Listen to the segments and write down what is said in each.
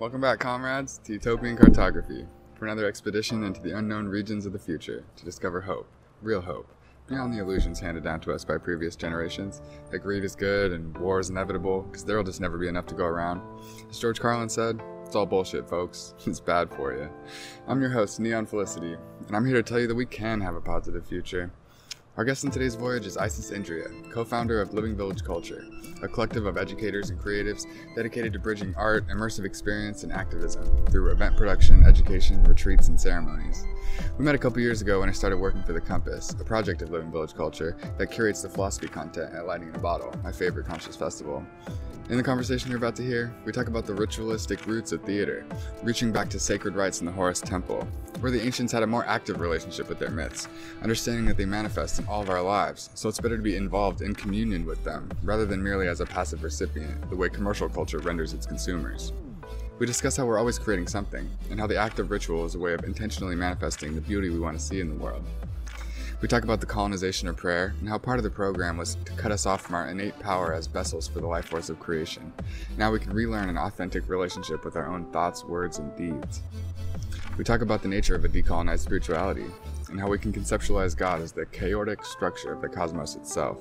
Welcome back, comrades, to Utopian Cartography for another expedition into the unknown regions of the future to discover hope, real hope, beyond the illusions handed down to us by previous generations that greed is good and war is inevitable because there'll just never be enough to go around. As George Carlin said, it's all bullshit, folks. It's bad for you. I'm your host, Neonn Felicity, and I'm here to tell you that we can have a positive future. Our guest on today's voyage is Isis Indriya, co founder of Living Village Culture, a collective of educators and creatives dedicated to bridging art, immersive experience, and activism through event production, education, retreats, and ceremonies. We met a couple years ago when I started working for The Compass, a project of Living Village Culture that curates the philosophy content at Lightning in a Bottle, my favorite conscious festival. In the conversation you're about to hear, we talk about the ritualistic roots of theater, reaching back to sacred rites in the Horus Temple, where the ancients had a more active relationship with their myths, understanding that they manifest all of our lives, so it's better to be involved in communion with them, rather than merely as a passive recipient, the way commercial culture renders its consumers. We discuss how we're always creating something, and how the act of ritual is a way of intentionally manifesting the beauty we want to see in the world. We talk about the colonization of prayer and how part of the program was to cut us off from our innate power as vessels for the life force of creation. Now we can relearn an authentic relationship with our own thoughts, words, and deeds. We talk about the nature of a decolonized spirituality and how we can conceptualize God as the chaotic structure of the cosmos itself,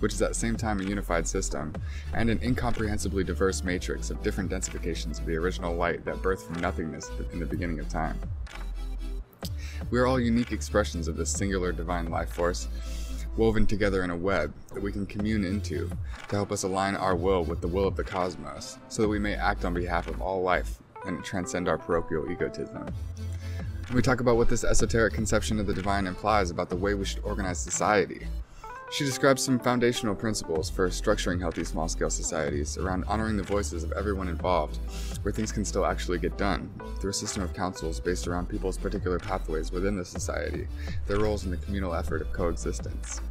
which is at the same time a unified system and an incomprehensibly diverse matrix of different densifications of the original light that birthed from nothingness in the beginning of time. We are all unique expressions of this singular divine life force, woven together in a web that we can commune into to help us align our will with the will of the cosmos, so that we may act on behalf of all life and transcend our parochial egotism. We talk about what this esoteric conception of the divine implies about the way we should organize society, she describes some foundational principles for structuring healthy small scale societies around honoring the voices of everyone involved, where things can still actually get done, through a system of councils based around people's particular pathways within the society, their roles in the communal effort of coexistence.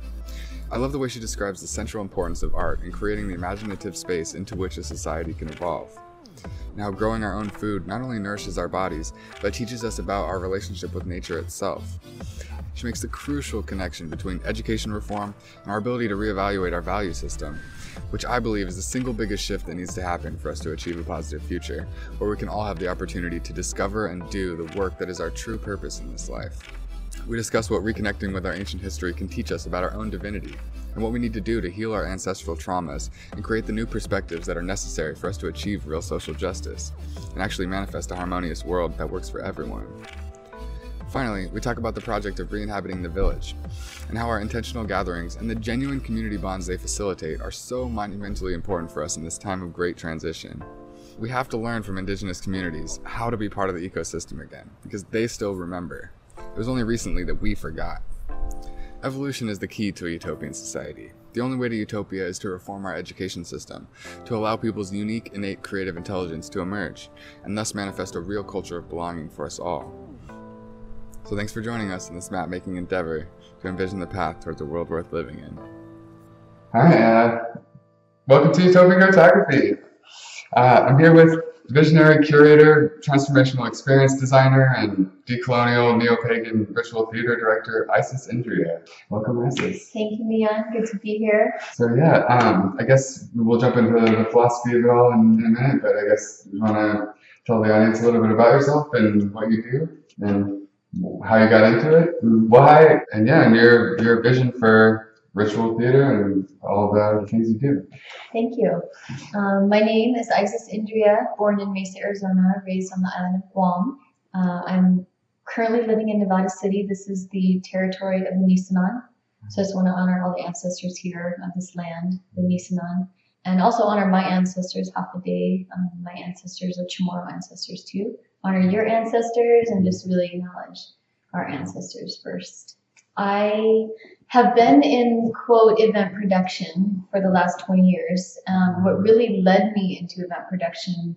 I love the way she describes the central importance of art in creating the imaginative space into which a society can evolve. Now, growing our own food not only nourishes our bodies, but teaches us about our relationship with nature itself. She makes the crucial connection between education reform and our ability to reevaluate our value system, which I believe is the single biggest shift that needs to happen for us to achieve a positive future, where we can all have the opportunity to discover and do the work that is our true purpose in this life. We discuss what reconnecting with our ancient history can teach us about our own divinity, and what we need to do to heal our ancestral traumas and create the new perspectives that are necessary for us to achieve real social justice and actually manifest a harmonious world that works for everyone. Finally, we talk about the project of re-inhabiting the village, and how our intentional gatherings and the genuine community bonds they facilitate are so monumentally important for us in this time of great transition. We have to learn from indigenous communities how to be part of the ecosystem again, because they still remember. It was only recently that we forgot. Evolution is the key to a utopian society. The only way to utopia is to reform our education system, to allow people's unique, innate creative intelligence to emerge, and thus manifest a real culture of belonging for us all. So thanks for joining us in this map-making endeavor to envision the path towards a world worth living in. Hi, welcome to Utopian Cartography. Uh, I'm here with visionary curator, transformational experience designer, and decolonial neo-pagan ritual theater director Isis Indriya. Welcome, Isis. Thank you, Neonn. Good to be here. So yeah, um, I guess we'll jump into the philosophy of it all in, in a minute, but I guess you want to tell the audience a little bit about yourself and what you do, and how you got into it, why, and yeah, and your your vision for ritual theater and all of the things you do. Thank you. Um, my name is Isis Indriya, born in Mesa, Arizona, raised on the island of Guam. Uh, I'm currently living in Nevada City. This is the territory of the Nisenan. So I just want to honor all the ancestors here of this land, the Nisenan, and also honor my ancestors, Hafa Adai, um, my ancestors, the Chamorro ancestors too honor your ancestors and just really acknowledge our ancestors first. I have been in quote event production for the last 20 years. Um, what really led me into event production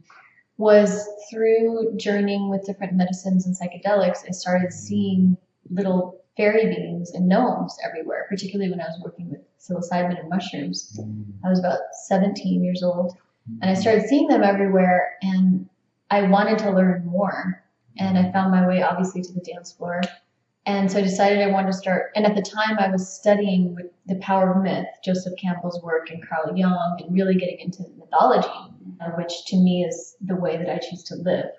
was through journeying with different medicines and psychedelics. I started seeing little fairy beings and gnomes everywhere, particularly when I was working with psilocybin and mushrooms. I was about 17 years old and I started seeing them everywhere and I wanted to learn more. And I found my way, obviously, to the dance floor. And so I decided I wanted to start. And at the time, I was studying with the power of myth, Joseph Campbell's work, and Carl Jung, and really getting into mythology, uh, which to me is the way that I choose to live.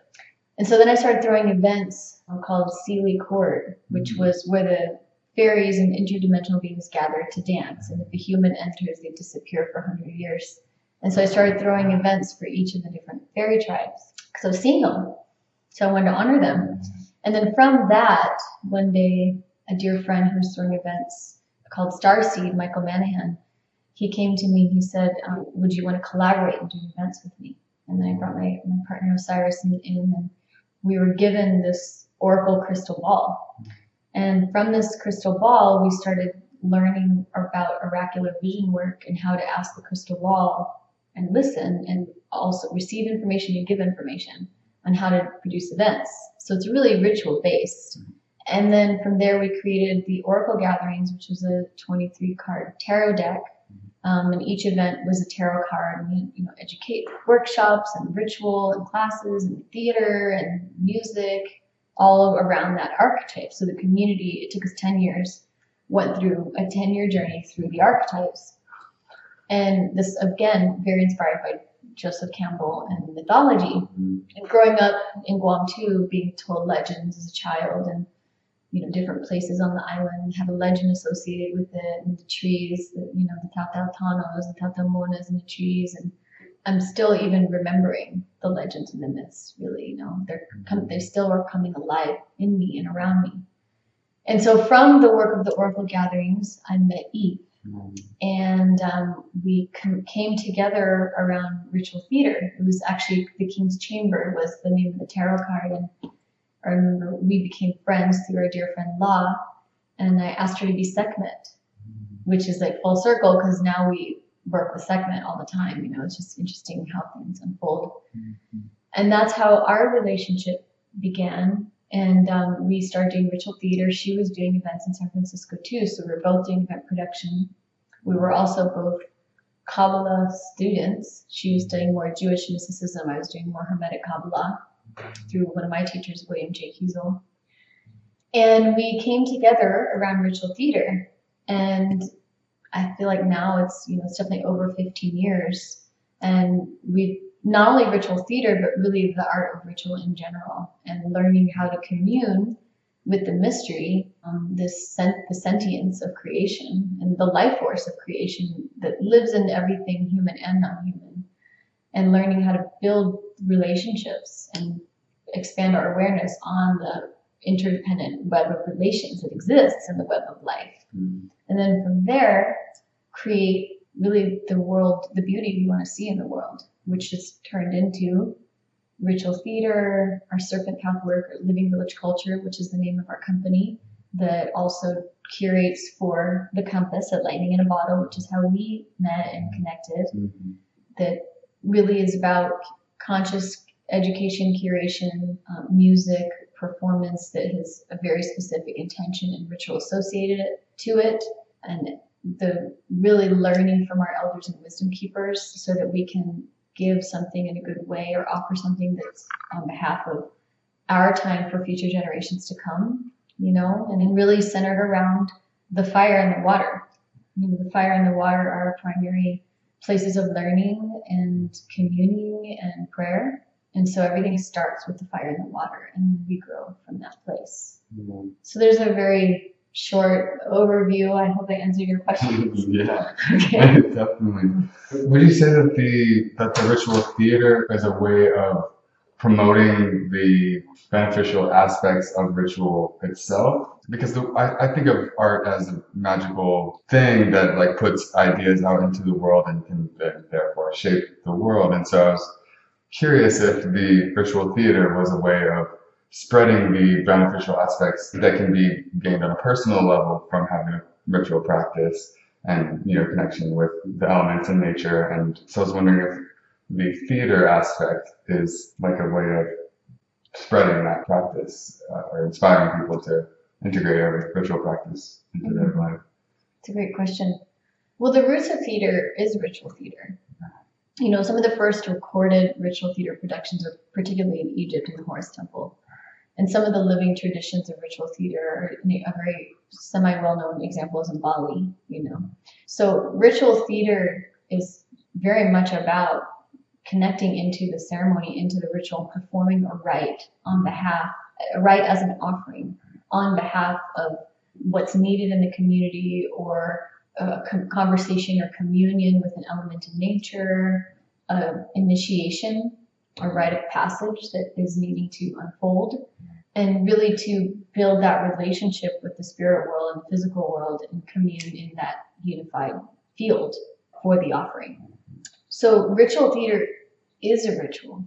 And so then I started throwing events called Seelie Court, which Mhm. was where the fairies and interdimensional beings gathered to dance. And if a human enters, they disappear for 100 years. And so I started throwing events for each of the different fairy tribes because I was seeing them. So I wanted to honor them. And then from that, one day, a dear friend who was throwing events called Starseed, Michael Manahan, he came to me. He said, um, "Would you want to collaborate and do events with me?" And then I brought my, my partner Osiris in, in, and we were given this oracle crystal ball. And from this crystal ball, we started learning about oracular vision work and how to ask the crystal ball and listen, and also receive information and give information on how to produce events. So it's really ritual based. And then from there, we created the Oracle Gatherings, which was a 23 card tarot deck. Um, and each event was a tarot card. We you know, educate workshops and ritual and classes and theater and music, all around that archetype. So the community, it took us 10 years, went through a 10 year journey through the archetypes. And this, again, very inspired by Joseph Campbell and mythology Mm. and growing up in Guam too, being told legends as a child and you know different places on the island have a legend associated with it and the trees, the, you know the Tautautanos, the Taotaomonas and the trees, and I'm still even remembering the legends and the myths. Really, you know they're com- they still are coming alive in me and around me. And so from the work of the Oracle gatherings, I met Eve. And um, we com- came together around ritual theater. It was actually the King's Chamber was the name of the tarot card, and I remember we became friends through our dear friend La, and I asked her to be Sekhmet, which is like full circle because now we work with Sekhmet all the time. You know, it's just interesting how things unfold, and that's how our relationship began. And um, we started doing ritual theater. She was doing events in San Francisco too, so we were both doing event production. We were also both Kabbalah students. She was studying more Jewish mysticism. I was doing more Hermetic Kabbalah through one of my teachers, William J. Kiesel. And we came together around ritual theater. And I feel like now it's, you know, it's definitely over 15 years. And we've not only ritual theater, but really the art of ritual in general and learning how to commune with the mystery, um, this the sentience of creation and the life force of creation that lives in everything human and non-human, and learning how to build relationships and expand our awareness on the interdependent web of relations that exists in the web of life. Mm. And then from there, create really the world, the beauty we want to see in the world, which is turned into ritual theater, our serpent path work, Living Village Culture, which is the name of our company, that also curates for the Compass at Lightning in a Bottle, which is how we met and connected. Mhm. That really is about conscious education, curation, um, music, performance that has a very specific intention and ritual associated to it, and the really learning from our elders and wisdom keepers so that we can give something in a good way or offer something that's on behalf of our time for future generations to come, you know, and then really centered around the fire and the water. You know, the fire and the water are primary places of learning and communing and prayer. And so everything starts with the fire and the water, and then we grow from that place. Mm. So there's a very short overview. I hope I answered your questions. yeah, okay. definitely. Would you say that the that the ritual theater is a way of promoting the beneficial aspects of ritual itself? Because the, I, I think of art as a magical thing that like puts ideas out into the world and can therefore shape the world. And so I was curious if the ritual theater was a way of spreading the beneficial aspects that can be gained on a personal level from having a ritual practice and you know connection with the elements in nature and so i was wondering if the theater aspect is like a way of spreading that practice uh, or inspiring people to integrate a ritual practice into their life It's a great question. Well, the roots of theater is ritual theater. You know, some of the first recorded ritual theater productions are particularly in Egypt in the Horus Temple. And some of the living traditions of ritual theater are a very semi well known example is in Bali, you know. So ritual theater is very much about connecting into the ceremony, into the ritual, performing a rite on behalf, a rite as an offering on behalf of what's needed in the community or a conversation or communion with an element of nature, uh, initiation, a rite of passage that is needing to unfold, and really to build that relationship with the spirit world and physical world and commune in that unified field for the offering. So ritual theater is a ritual.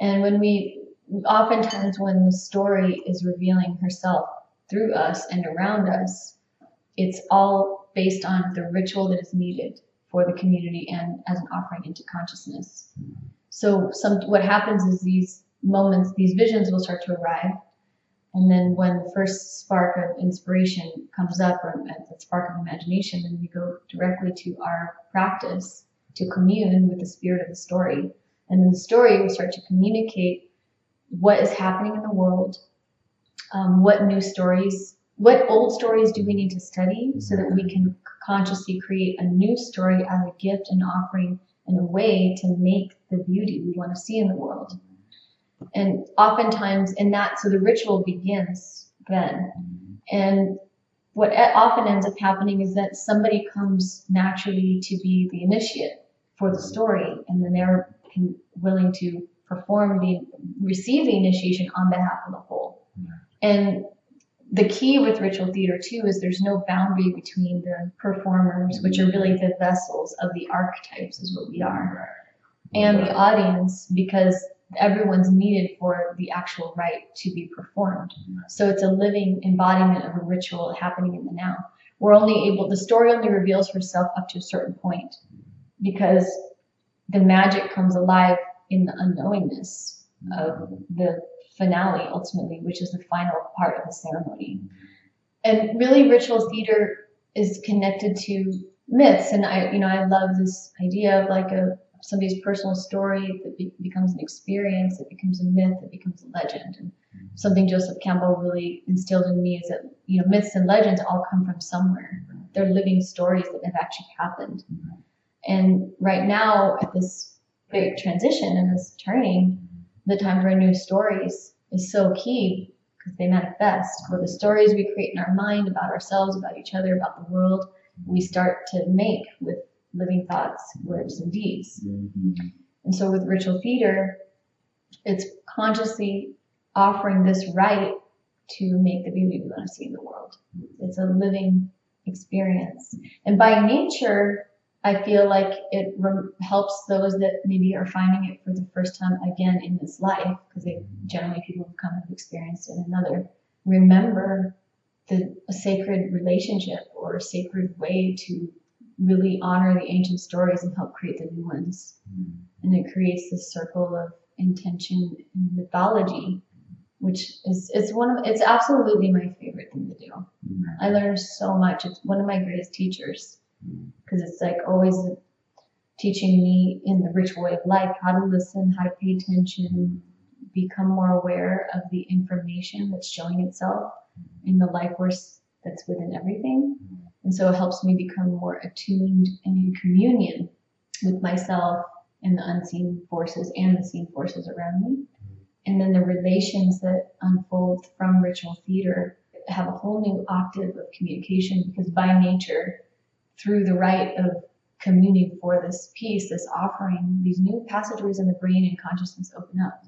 And when we, oftentimes when the story is revealing herself through us and around us, it's all based on the ritual that is needed for the community and as an offering into consciousness. So some what happens is these moments, these visions will start to arrive. And then when the first spark of inspiration comes up or the spark of imagination, then we go directly to our practice to commune with the spirit of the story. And then the story will start to communicate what is happening in the world, um, what new stories, what old stories do we need to study so that we can consciously create a new story as a gift and offering and a way to make the beauty we want to see in the world. And oftentimes in that, so the ritual begins then. And what often ends up happening is that somebody comes naturally to be the initiate for the story, and then they're willing to perform the receive the initiation on behalf of the whole. And the key with ritual theater too is there's no boundary between the performers, which are really the vessels of the archetypes, is what we are, and the audience, because everyone's needed for the actual rite to be performed. So it's a living embodiment of a ritual happening in the now. We're only able, the story only reveals herself up to a certain point because the magic comes alive in the unknowingness of the finale ultimately, which is the final part of the ceremony. And really, ritual theater is connected to myths, and I, you know, I love this idea of like a somebody's personal story that be- becomes an experience, it becomes a myth, it becomes a legend. And mm-hmm. something Joseph Campbell really instilled in me is that you know myths and legends all come from somewhere. They're living stories that have actually happened. Mm-hmm. And right now, at this big transition and this turning, the time for new stories is so key because they manifest. For the stories we create in our mind about ourselves, about each other, about the world, we start to make with living thoughts, words, and deeds. Mm-hmm. And so with ritual theater, it's consciously offering this right to make the beauty we want to see in the world. It's a living experience. And by nature, I feel like it re- helps those that maybe are finding it for the first time again in this life, because they generally people have come have experienced it in another, remember the a sacred relationship or a sacred way to really honor the ancient stories and help create the new ones. Mm-hmm. And it creates this circle of intention and mythology, which is it's one of it's absolutely my favorite thing to do. Mm-hmm. I learned so much. It's one of my greatest teachers because it's like always teaching me in the rich way of life how to listen, how to pay attention, become more aware of the information that's showing itself in the life force that's within everything. And so it helps me become more attuned and in communion with myself and the unseen forces and the seen forces around me. And then the relations that unfold from ritual theater have a whole new octave of communication because by nature, through the rite of communing for this piece, this offering, these new passageways in the brain and consciousness open up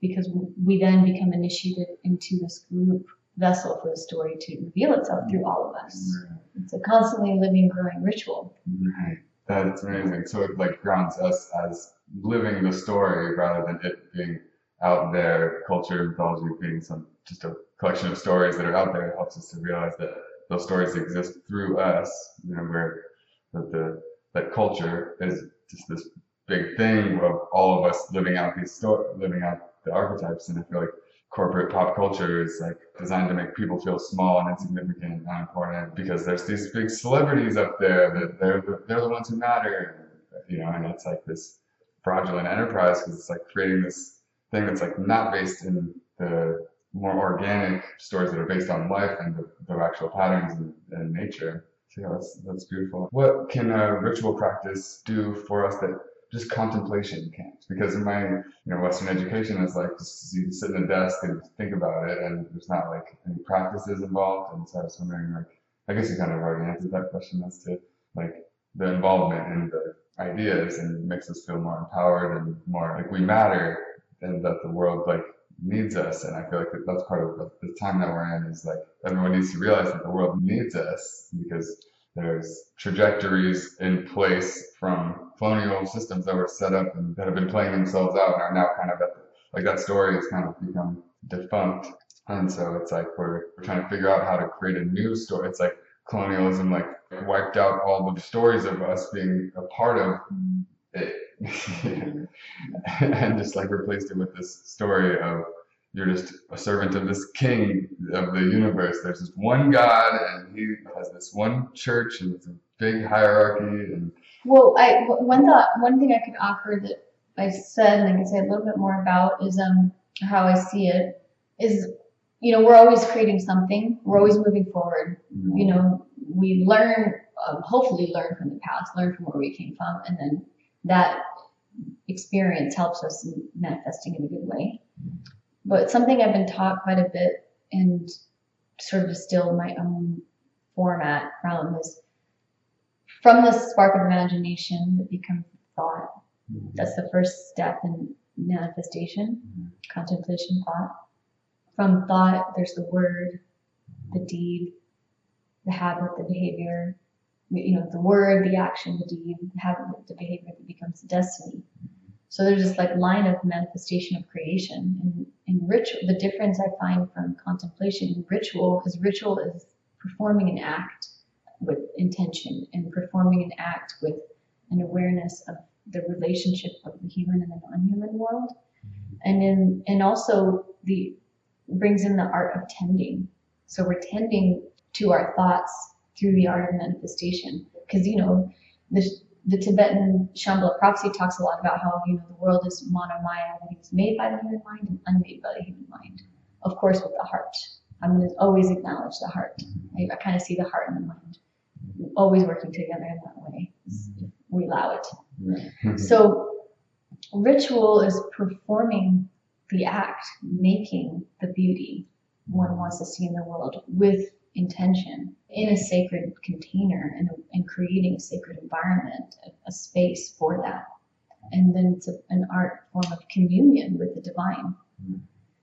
because we then become initiated into this group vessel for the story to reveal itself through all of us. It's a constantly living, growing ritual. Right. That's amazing. So it like grounds us as living the story rather than it being out there, culture, mythology being some just a collection of stories that are out there. It helps us to realize that those stories exist through us. You know, where that the that culture is just this big thing of all of us living out these stories, living out the archetypes. And I feel like corporate pop culture is like designed to make people feel small and insignificant and unimportant because there's these big celebrities up there that they're the, they're the ones who matter. You know, and it's like this fraudulent enterprise because it's like creating this thing that's like not based in the more organic stories that are based on life and the, the actual patterns in, in nature. So yeah, that's that's beautiful. What can a ritual practice do for us that just contemplation can't? Because in my you know Western education is like just you sit in a desk and think about it, and there's not like any practices involved. And so I was wondering, like, I guess you kind of already answered that question as to like the involvement in the ideas and it makes us feel more empowered and more like we matter and that the world like needs us. And I feel like that's part of the time that we're in is like everyone needs to realize that the world needs us because there's trajectories in place from colonial systems that were set up and that have been playing themselves out and are now kind of at the, like that story has kind of become defunct. And so it's like we're, we're trying to figure out how to create a new story. It's like colonialism like wiped out all the stories of us being a part of it and just like replaced it with this story of you're just a servant of this king of the universe. There's this one God, and he has this one church, and it's a big hierarchy. And well, I one thought, one thing I could offer that I said, and I can say a little bit more about is um how I see it is, you know, we're always creating something. We're always moving forward. Mm-hmm. You know, we learn, um, hopefully, learn from the past, learn from where we came from, and then that experience helps us in manifesting in a good way. But something I've been taught quite a bit and sort of distill my own format from is from the spark of imagination that becomes thought. Mm-hmm. That's the first step in manifestation, mm-hmm. contemplation, thought. From thought, there's the word, the deed, the habit, the behavior, you know, the word, the action, the deed, the habit, the behavior that becomes the destiny. So there's this like line of manifestation of creation. And in ritual, the difference I find from contemplation and ritual, because ritual is performing an act with intention and performing an act with an awareness of the relationship of the human and the non-human world. And in, and also the brings in the art of tending. So we're tending to our thoughts through the art of manifestation. Because, you know, the, the Tibetan Shambhala prophecy talks a lot about how you know the world is manomaya, that it made by the human mind and unmade by the human mind. Of course, with the heart. I'm going to always acknowledge the heart. I, I kind of see the heart and the mind always working together in that way. If we allow it. so, ritual is performing the act, making the beauty one wants to see in the world with intention in a sacred container and, and creating a sacred environment, a, a space for that. And then it's a, an art form of communion with the divine. Mm-hmm.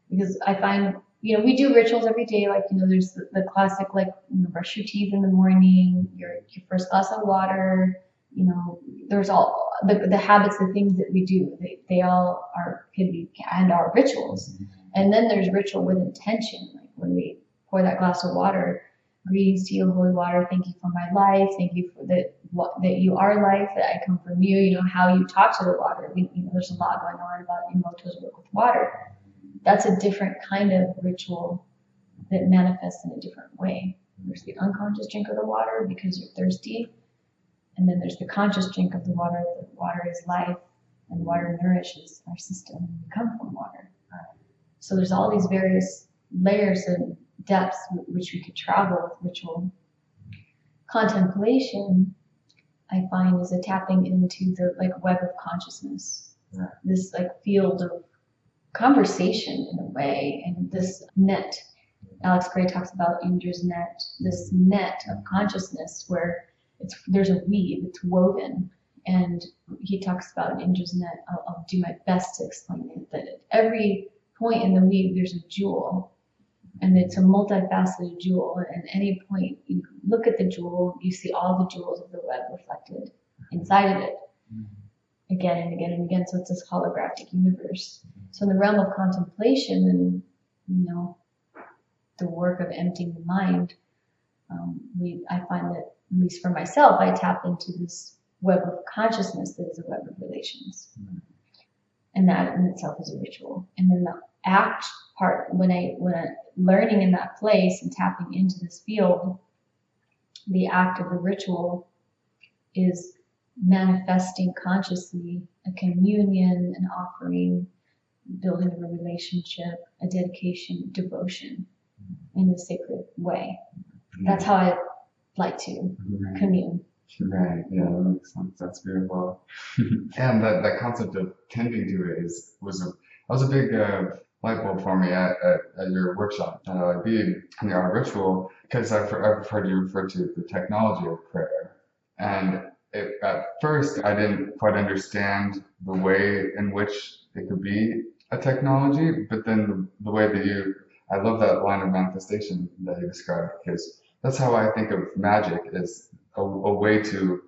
Because I find, you know, we do rituals every day, like, you know, there's the, the classic, like, you know, brush your teeth in the morning, your, your first glass of water, you know, there's all the, the habits, the things that we do, they, they all are, can be, and are rituals. Mm-hmm. And then there's ritual with intention, like when we pour that glass of water, Greetings to you, holy water. Thank you for my life. Thank you for that that you are life. That I come from you. You know how you talk to the water. You know, there's a lot going on about Emoto's work with water. That's a different kind of ritual that manifests in a different way. There's the unconscious drink of the water because you're thirsty, and then there's the conscious drink of the water. The water is life, and water nourishes our system. We come from water. So there's all these various layers and depths which we could travel with ritual. Contemplation, I find, is a tapping into the like web of consciousness, this like field of conversation in a way, and this net. Alex Grey talks about Indra's net, this net of consciousness where it's there's a weave, it's woven, and he talks about Indra's net. I'll, I'll do my best to explain it. That at every point in the weave, there's a jewel, and it's a multifaceted jewel. And at any point you look at the jewel, you see all the jewels of the web reflected inside of it mm-hmm. again and again and again. So it's this holographic universe. So in the realm of contemplation and you know the work of emptying the mind, um, we I find that at least for myself, I tap into this web of consciousness that is a web of relations. And that in itself is a ritual. And then the act part when I when I learning in that place and tapping into this field, the act of the ritual is manifesting consciously a communion, an offering, building of a relationship, a dedication, devotion mm-hmm. in a sacred way. Mm-hmm. That's how I like to Right. commune. Right. Yeah, that makes sense. That's beautiful. and that, that concept of tending to it is was a that was a big uh, light bulb for me at, at, at your workshop uh, at LIB in the ritual because I've, I've heard you refer to the technology of prayer, and it, at first I didn't quite understand the way in which it could be a technology, but then the, the way that you I love that line of manifestation that you described because that's how I think of magic is a, a way to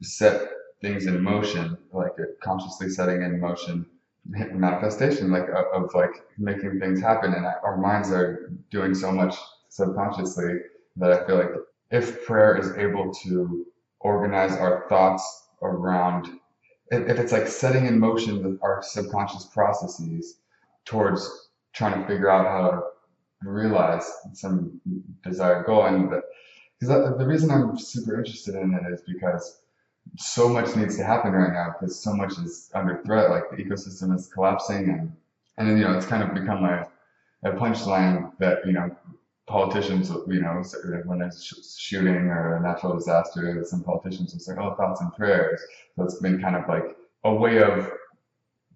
set things in motion, like consciously setting in motion manifestation, like of, of like making things happen. And our minds are doing so much subconsciously that I feel like if prayer is able to organize our thoughts around, if, it's like setting in motion our subconscious processes towards trying to figure out how to realize some desired goal, and because uh, the reason I'm super interested in it is because so much needs to happen right now because so much is under threat. Like the ecosystem is collapsing, and and then you know it's kind of become a a punchline that you know politicians you know when there's sh- shooting or a natural disaster, some politicians will say, "Oh, thoughts and prayers." So it's been kind of like a way of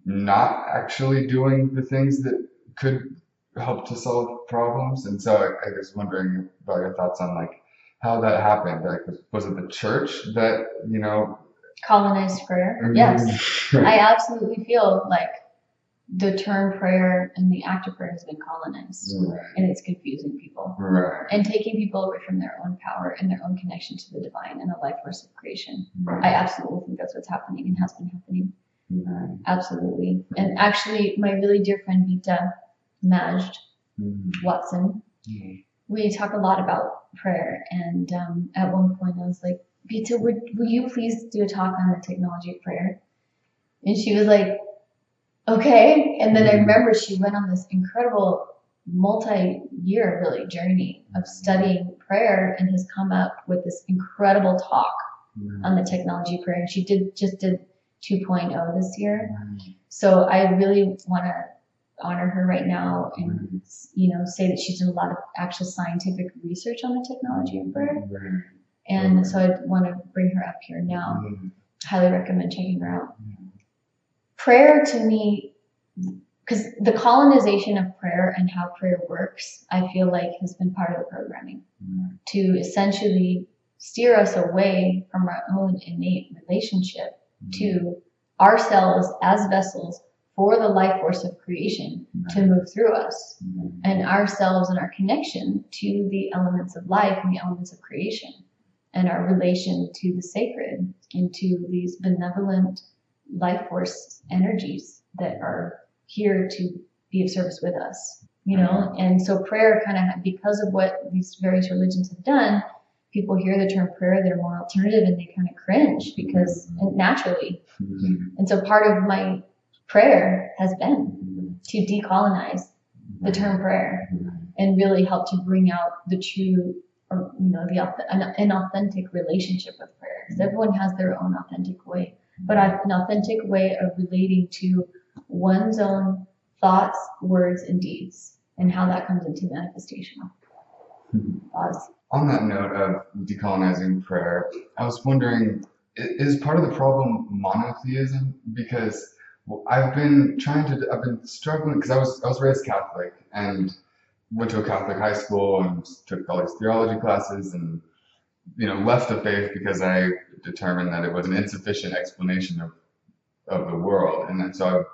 not actually doing the things that could help to solve problems. And so I, I was wondering about your thoughts on like how that happened. Like, was, was it the church that you know? Colonized prayer. Mm-hmm. Yes. I absolutely feel like the term prayer and the act of prayer has been colonized Right. and it's confusing people Right. and taking people away from their own power and their own connection to the divine and the life force of creation. I absolutely think that's what's happening and has been happening. Right. Absolutely. And actually, my really dear friend Vita Majd Mhm. Watson, Mhm. we talk a lot about prayer. And um, at one point, I was like, Vita, would, will you please do a talk on the technology of prayer? And she was like, okay. And then I Mhm. remember she went on this incredible multi-year really journey of mm-hmm. studying prayer and has come up with this incredible talk Right. on the technology of prayer. And she did just did 2.0 this year. Right. So I really want to honor her right now and mm-hmm. you know say that she's done a lot of actual scientific research on the technology of prayer. Right. And so I want to bring her up here now. Highly recommend checking her out. Prayer to me, because the colonization of prayer and how prayer works, I feel like has been part of the programming Right. to essentially steer us away from our own innate relationship mm-hmm. to ourselves as vessels for the life force of creation mm-hmm. to move through us Right. and ourselves and our connection to the elements of life and the elements of creation and our relation to the sacred and to these benevolent life force energies that are here to be of service with us you know? Mm-hmm. And so prayer kind of because of what these various religions have done people hear the term prayer they're more alternative and they kind of cringe because mm-hmm. naturally. Mhm. and so part of my prayer has been mm-hmm. to decolonize the term prayer and really help to bring out the true or you know the auth- an, an authentic relationship with prayer. Because everyone has their own authentic way but an authentic way of relating to one's own thoughts words and deeds and how that comes into manifestation Mhm. Pause. On that note of decolonizing prayer, I was wondering, is part of the problem monotheism? Because I've been trying to, I've been struggling because I was I was raised Catholic and went to a Catholic high school and took all these theology classes and you know left the faith because I determined that it was an insufficient explanation of of the world, and then so I've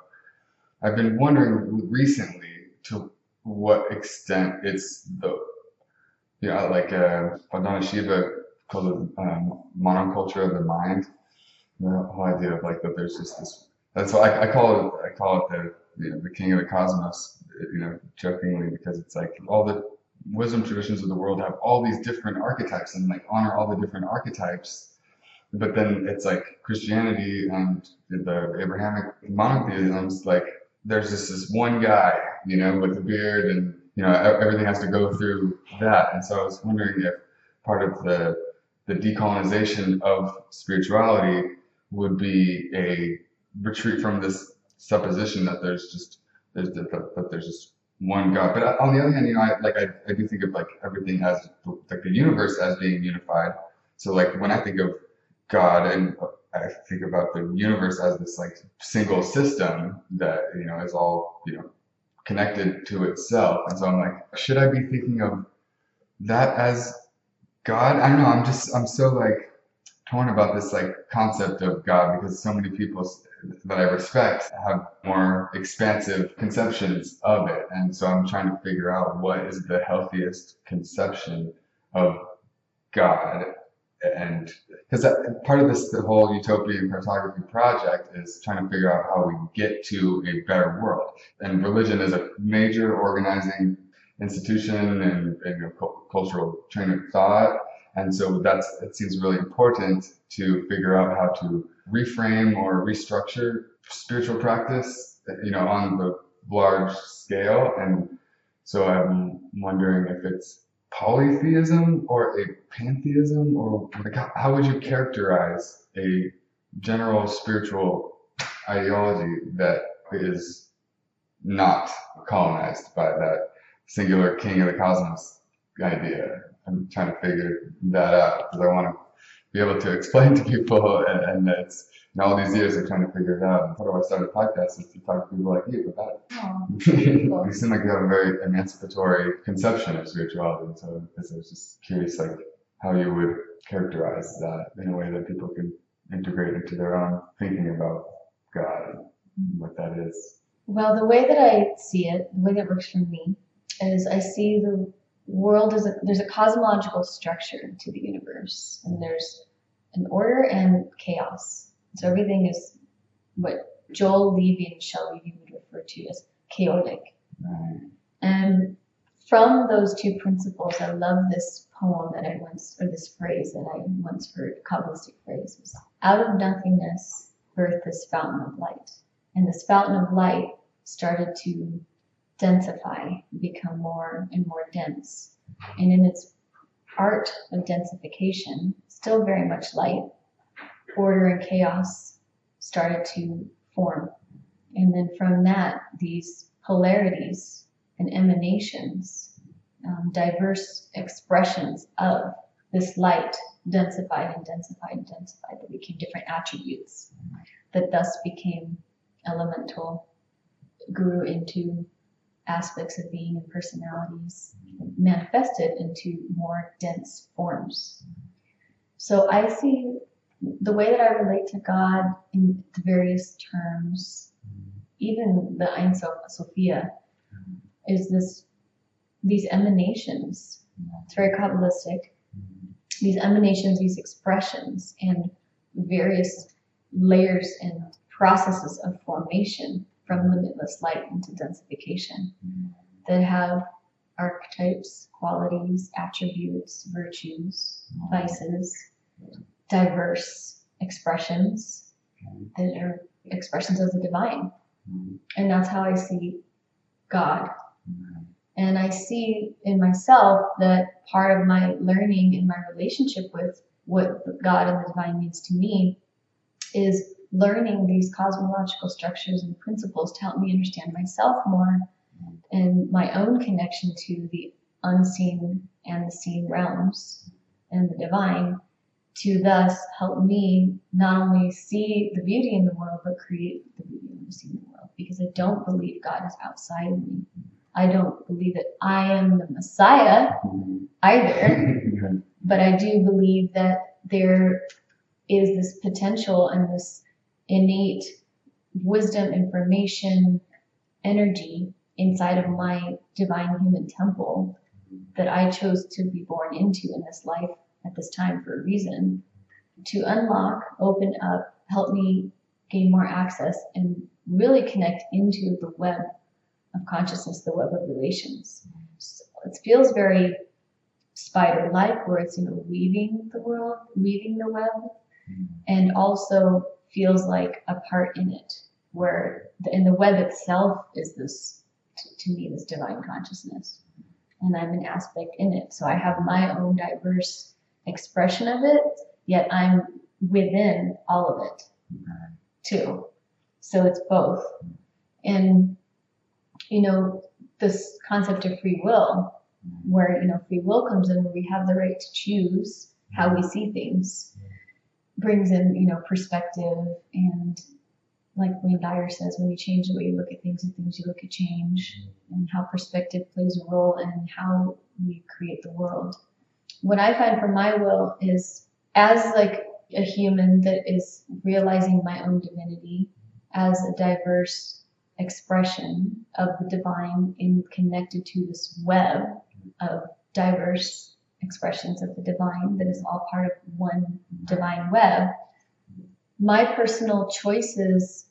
I've been wondering recently to what extent it's the yeah, like uh, Vandana Shiva called it um, monoculture of the mind. The whole idea of like that there's just this. That's why I, I call it. I call it the you know, the king of the cosmos. You know, jokingly because it's like all the wisdom traditions of the world have all these different archetypes and like honor all the different archetypes. But then it's like Christianity and the Abrahamic monotheisms. Like there's just this one guy, you know, with a beard and you know everything has to go through that and so i was wondering if part of the the decolonization of spirituality would be a retreat from this supposition that there's just there's that, that, there's just one God. But uh, on the other hand, you know, I like I, I do think of like everything as like the universe as being unified. So like when I think of God and I think about the universe as this like single system that you know is all you know connected to itself. And so I'm like, should I be thinking of that as God? I don't know. I'm just I'm so like torn about this like concept of God because so many people that I respect have more expansive conceptions of it. And so I'm trying to figure out what is the healthiest conception of God and because part of this the whole utopian cartography project is trying to figure out how we get to a better world. And religion is a major organizing institution and, and cultural train of thought. And so that's it seems really important to figure out how to reframe or restructure spiritual practice you know on the large scale. And so i'm wondering if it's polytheism or a pantheism? Or like how would you characterize a general spiritual ideology that is not colonized by that singular king of the cosmos idea? I'm trying to figure that out because i want to be able to explain to people and, and it's and all these years of trying to figure it out. And part of I start a podcast is to talk to people like you about it. Oh, you seem like you have a very emancipatory conception of spirituality. So I was just curious, like how you would characterize that in a way that people can integrate into their own thinking about God and what that is. Well, the way that I see it, the way that works for me, is I see the world is a, there's a cosmological structure to the universe, and there's an order and chaos so everything is what Joel Levey and Michelle Levey would refer to as chaordic. And from those two principles, I love this poem that I once, or this phrase that I once heard, Kabbalistic phrase, was out of nothingness birthed this fountain of light. And this fountain of light started to densify, become more and more dense. And in its art of densification, still very much light, order and chaos started to form. And then from that, these polarities and emanations, um, diverse expressions of this light densified and densified and densified that became different attributes that thus became elemental, grew into aspects of being and personalities, manifested into more dense forms. So I see the way that I relate to God in the various terms, even the Ein Sophia, is this these emanations. It's very Kabbalistic. These emanations, these expressions, and various layers and processes of formation from limitless light into densification that have archetypes, qualities, attributes, virtues, vices, diverse expressions that are expressions of the divine. And that's how I see God. And I see in myself that part of my learning and my relationship with what God and the divine means to me is learning these cosmological structures and principles to help me understand myself more and my own connection to the unseen and the seen realms and the divine to thus help me not only see the beauty in the world, but create the beauty in the world. Because I don't believe God is outside of me. I don't believe that I am the Messiah either. but I do believe that there is this potential and this innate wisdom, information, energy inside of my divine human temple that I chose to be born into in this life at this time for a reason to unlock, open up, help me gain more access and really connect into the web of consciousness, the web of relations. So it feels very spider-like where it's, you know, weaving the world, weaving the web, and also feels like a part in it where the, in the web itself is this, to me, this divine consciousness. And I'm an aspect in it. So I have my own diverse expression of it, yet I'm within all of it too. So it's both. And you know, this concept of free will, where, you know, free will comes in where we have the right to choose how we see things, brings in, you know, perspective and like Wayne Dyer says, when you change the way you look at things and things you look at change and how perspective plays a role in how we create the world. What I find for my will is as like a human that is realizing my own divinity as a diverse expression of the divine in connected to this web of diverse expressions of the divine that is all part of one divine web. My personal choices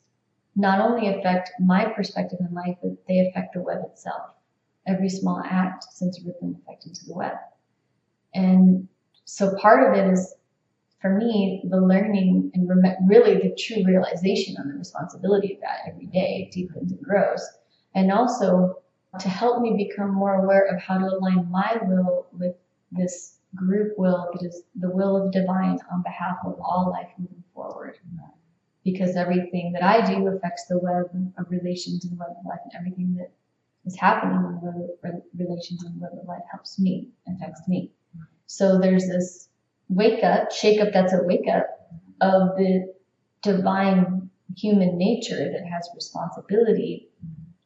not only affect my perspective in life, but they affect the web itself. Every small act sends a rippling effect into the web. And so part of it is, for me, the learning and really the true realization on the responsibility of that every day deepens and grows. And also to help me become more aware of how to align my will with this group will that is the will of divine on behalf of all life moving forward because everything that I do affects the web of relations and web of life, and everything that is happening in the web relations and web of life helps me, affects me. So there's this wake up, shake up that's a wake up of the divine human nature that has responsibility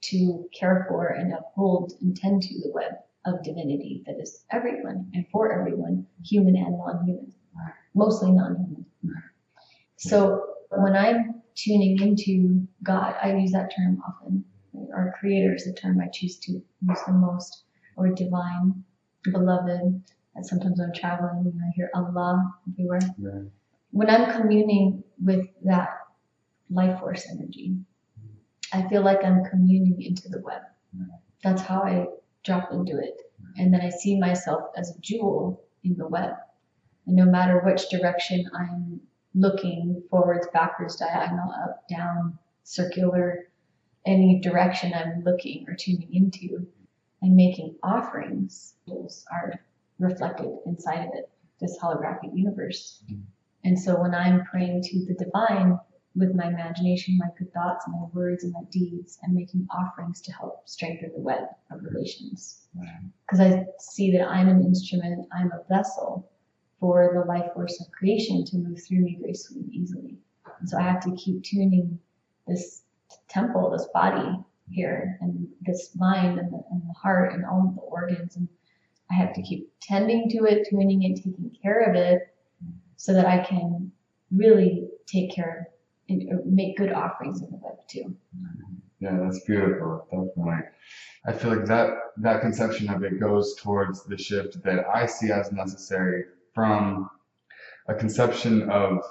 to care for and uphold and tend to the web of divinity that is everyone and for everyone, human and non-human, mostly non-human. So when I'm tuning into God, I use that term often. Our creator is the term I choose to use the most, or divine, beloved. And sometimes I'm traveling and I hear Allah everywhere. Right. When I'm communing with that life force energy, I feel like I'm communing into the web. That's how I drop into it. And then I see myself as a jewel in the web. And no matter which direction I'm looking forwards, backwards, diagonal, up, down, circular, any direction I'm looking or tuning into, and making offerings those are reflected inside of it, this holographic universe. And so when I'm praying to the divine with my imagination, my good thoughts, my words, and my deeds, I'm making offerings to help strengthen the web of relations. Because I see that I'm an instrument, I'm a vessel for the life force of creation to move through me gracefully and easily. And so I have to keep tuning this temple, this body here, and this mind and the, and the heart and all of the organs. And I have to keep tending to it, tuning it, taking care of it, so that I can really take care and uh, make good offerings in the web too. Yeah, that's beautiful. Definitely. I feel like that that conception of it goes towards the shift that I see as necessary from a conception of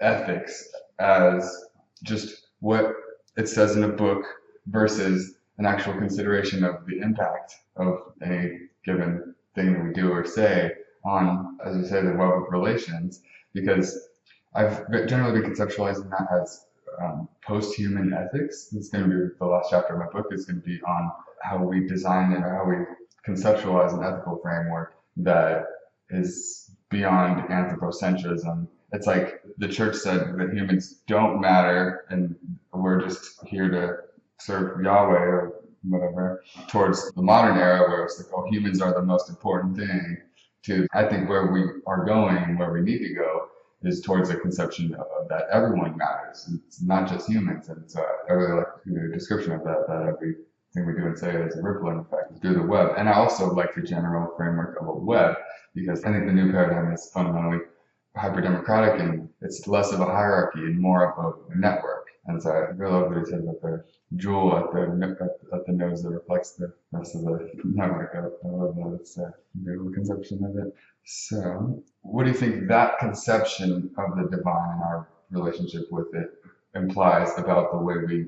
ethics as just what it says in a book versus an actual consideration of the impact of any given thing that we do or say on, as you say, the web of relations. Because I've generally been conceptualizing that as um, post-human ethics. It's going to be the last chapter of my book. is going to be on how we design and how we conceptualize an ethical framework that is beyond anthropocentrism. It's like the church said that humans don't matter and we're just here to serve Yahweh or whatever, towards the modern era where it's like, oh, humans are the most important thing, to I think where we are going, where we need to go, is towards a conception of that everyone matters. It's not just humans. And so I really like the description of that, that everything we do and say is a rippling effect through the web. And I also like the general framework of a web because I think the new paradigm is fundamentally hyper democratic and it's less of a hierarchy and more of a network. And so I really love what he said about the jewel at the at, at the nose that reflects the rest of the network. I, I love that. It's a conception of it. So, what do you think that conception of the divine and our relationship with it implies about the way we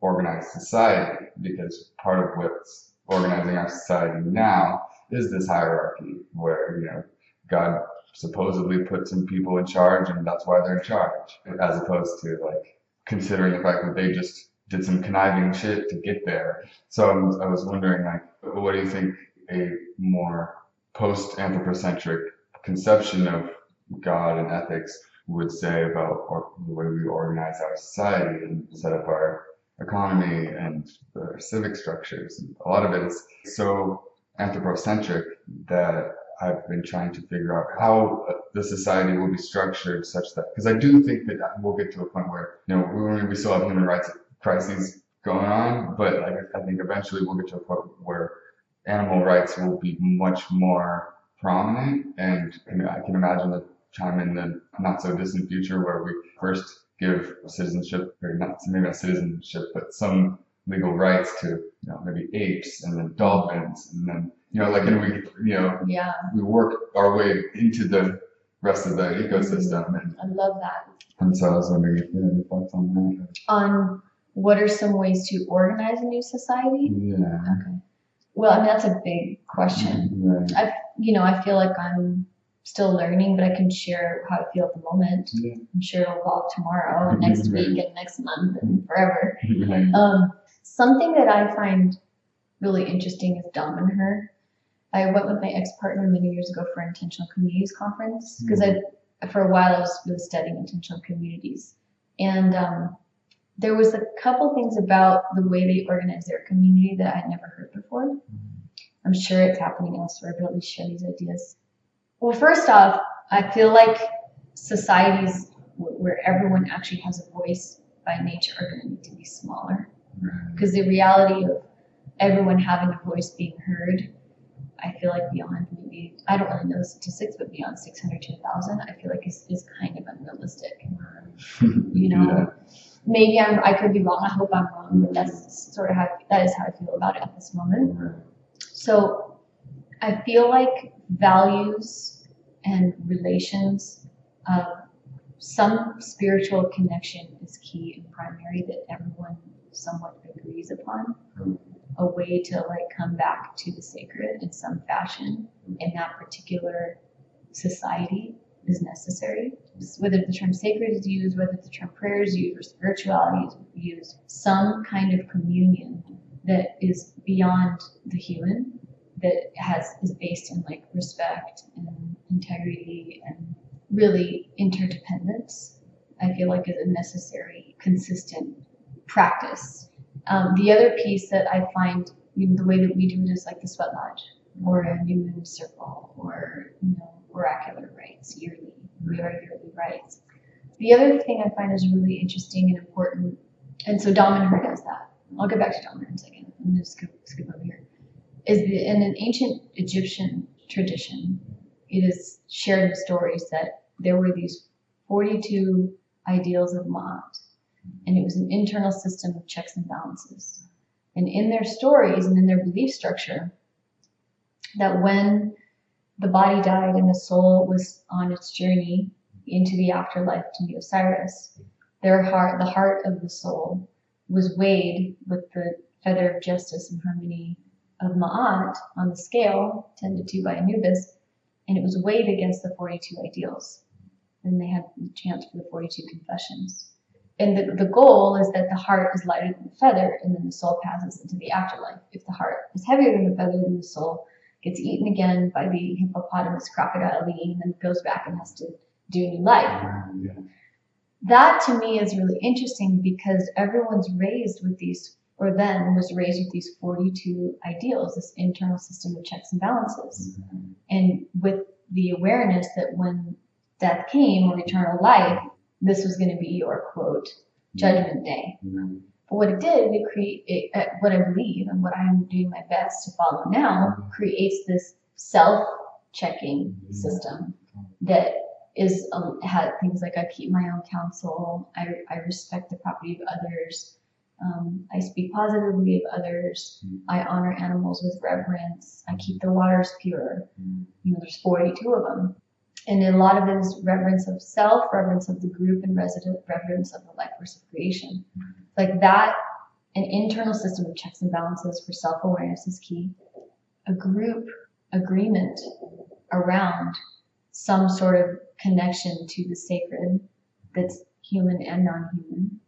organize society? Because part of what's organizing our society now is this hierarchy where, you know, God supposedly put some people in charge and that's why they're in charge, as opposed to like considering the fact that they just did some conniving shit to get there. So I was wondering, like, what do you think a more post-anthropocentric conception of God and ethics would say about or, the way we organize our society and set up our economy and the civic structures. A lot of it is so anthropocentric that I've been trying to figure out how uh, the society will be structured such that, because I do think that we'll get to a point where, you know, we, still have human rights crises going on, but like, I think eventually we'll get to a point where animal rights will be much more prominent. And I can imagine the time in the not so distant future where we first give citizenship, or not maybe not citizenship, but some legal rights to you know maybe apes and then dolphins and then you know like and we you know yeah we work our way into the rest of the ecosystem and I love that. And so I was wondering if you had any thoughts on that. On what are some ways to organize a new society? Yeah. Okay. Well, I mean that's a big question. Right. I you know I feel like I'm still learning, but I can share how I feel at the moment. Yeah. I'm sure it'll evolve tomorrow, and next week, and next month, and forever. Right. Um, something that I find really interesting is Damanhur. I went with my ex-partner many years ago for an intentional communities conference because I, for a while, I was really studying intentional communities, and um, there was a couple things about the way they organize their community that I had never heard before. I'm sure it's happening elsewhere, but at least share these ideas. Well, first off, I feel like societies where everyone actually has a voice by nature are going to need to be smaller. Because the reality of everyone having a voice being heard, I feel like beyond maybe I don't really know the statistics, but beyond 600 to 1,000, I feel like is, is kind of unrealistic. You know, Yeah. maybe I'm I could be wrong. I hope I'm wrong, but that's sort of how that is how I feel about it at this moment. So I feel like values and relations of some spiritual connection is key and primary that everyone somewhat agrees upon. Mm. A way to like come back to the sacred in some fashion in that particular society is necessary. Whether the term sacred is used, whether the term prayer is used, or spirituality is used, some kind of communion that is beyond the human that has is based in like respect and integrity and really interdependence i feel like is a necessary consistent practice um, the other piece that i find you know, the way that we do it is like the sweat lodge or a new moon circle or you know oracular rites yearly we are yearly rites. The other thing i find is really interesting and important and so Damanhur does that. I'll get back to dom in a second. I'm going to skip, skip over here. Is that in an ancient Egyptian tradition, it is shared in stories that there were these 42 ideals of Ma'at, and it was an internal system of checks and balances. And in their stories and in their belief structure, that when the body died and the soul was on its journey into the afterlife to meet Osiris, their heart, the heart of the soul, was weighed with the feather of justice and harmony of Ma'at on the scale, tended to 2 by Anubis, and it was weighed against the 42 ideals. Then they had the chance for the 42 confessions. And the, the goal is that the heart is lighter than the feather, and then the soul passes into the afterlife. If the heart is heavier than the feather, then the soul gets eaten again by the hippopotamus crocodile and then goes back and has to do a new life Yeah. that to me is really interesting because everyone's raised with these or then was raised with these 42 ideals this internal system of checks and balances mm-hmm. and with the awareness that when death came or eternal life this was going to be your quote judgment day Mhm. but what it did it create it, uh, what i believe and what i'm doing my best to follow now creates this self-checking Mhm. system that is um, had things like I keep my own counsel, I, I respect the property of others, um, I speak positively of others, Mhm. I honor animals with reverence, I keep the waters pure. Mhm. You know, there's 42 of them. And a lot of it is reverence of self, reverence of the group, and resident reverence of the life force of creation. Like that, an internal system of checks and balances for self awareness is key. A group agreement around some sort of connection to the sacred that's human and non-human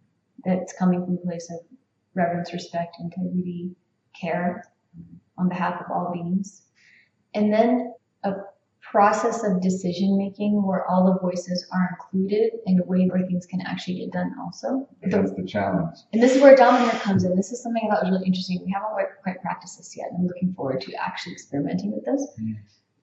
that's coming from a place of reverence respect integrity care on behalf of all beings and then a process of decision making where all the voices are included in a way where things can actually get done also. That's the challenge. And this is where Damanhur comes in. This is something I thought was really interesting. We haven't quite, quite practiced this yet. and I'm looking forward to actually experimenting with this. Mm.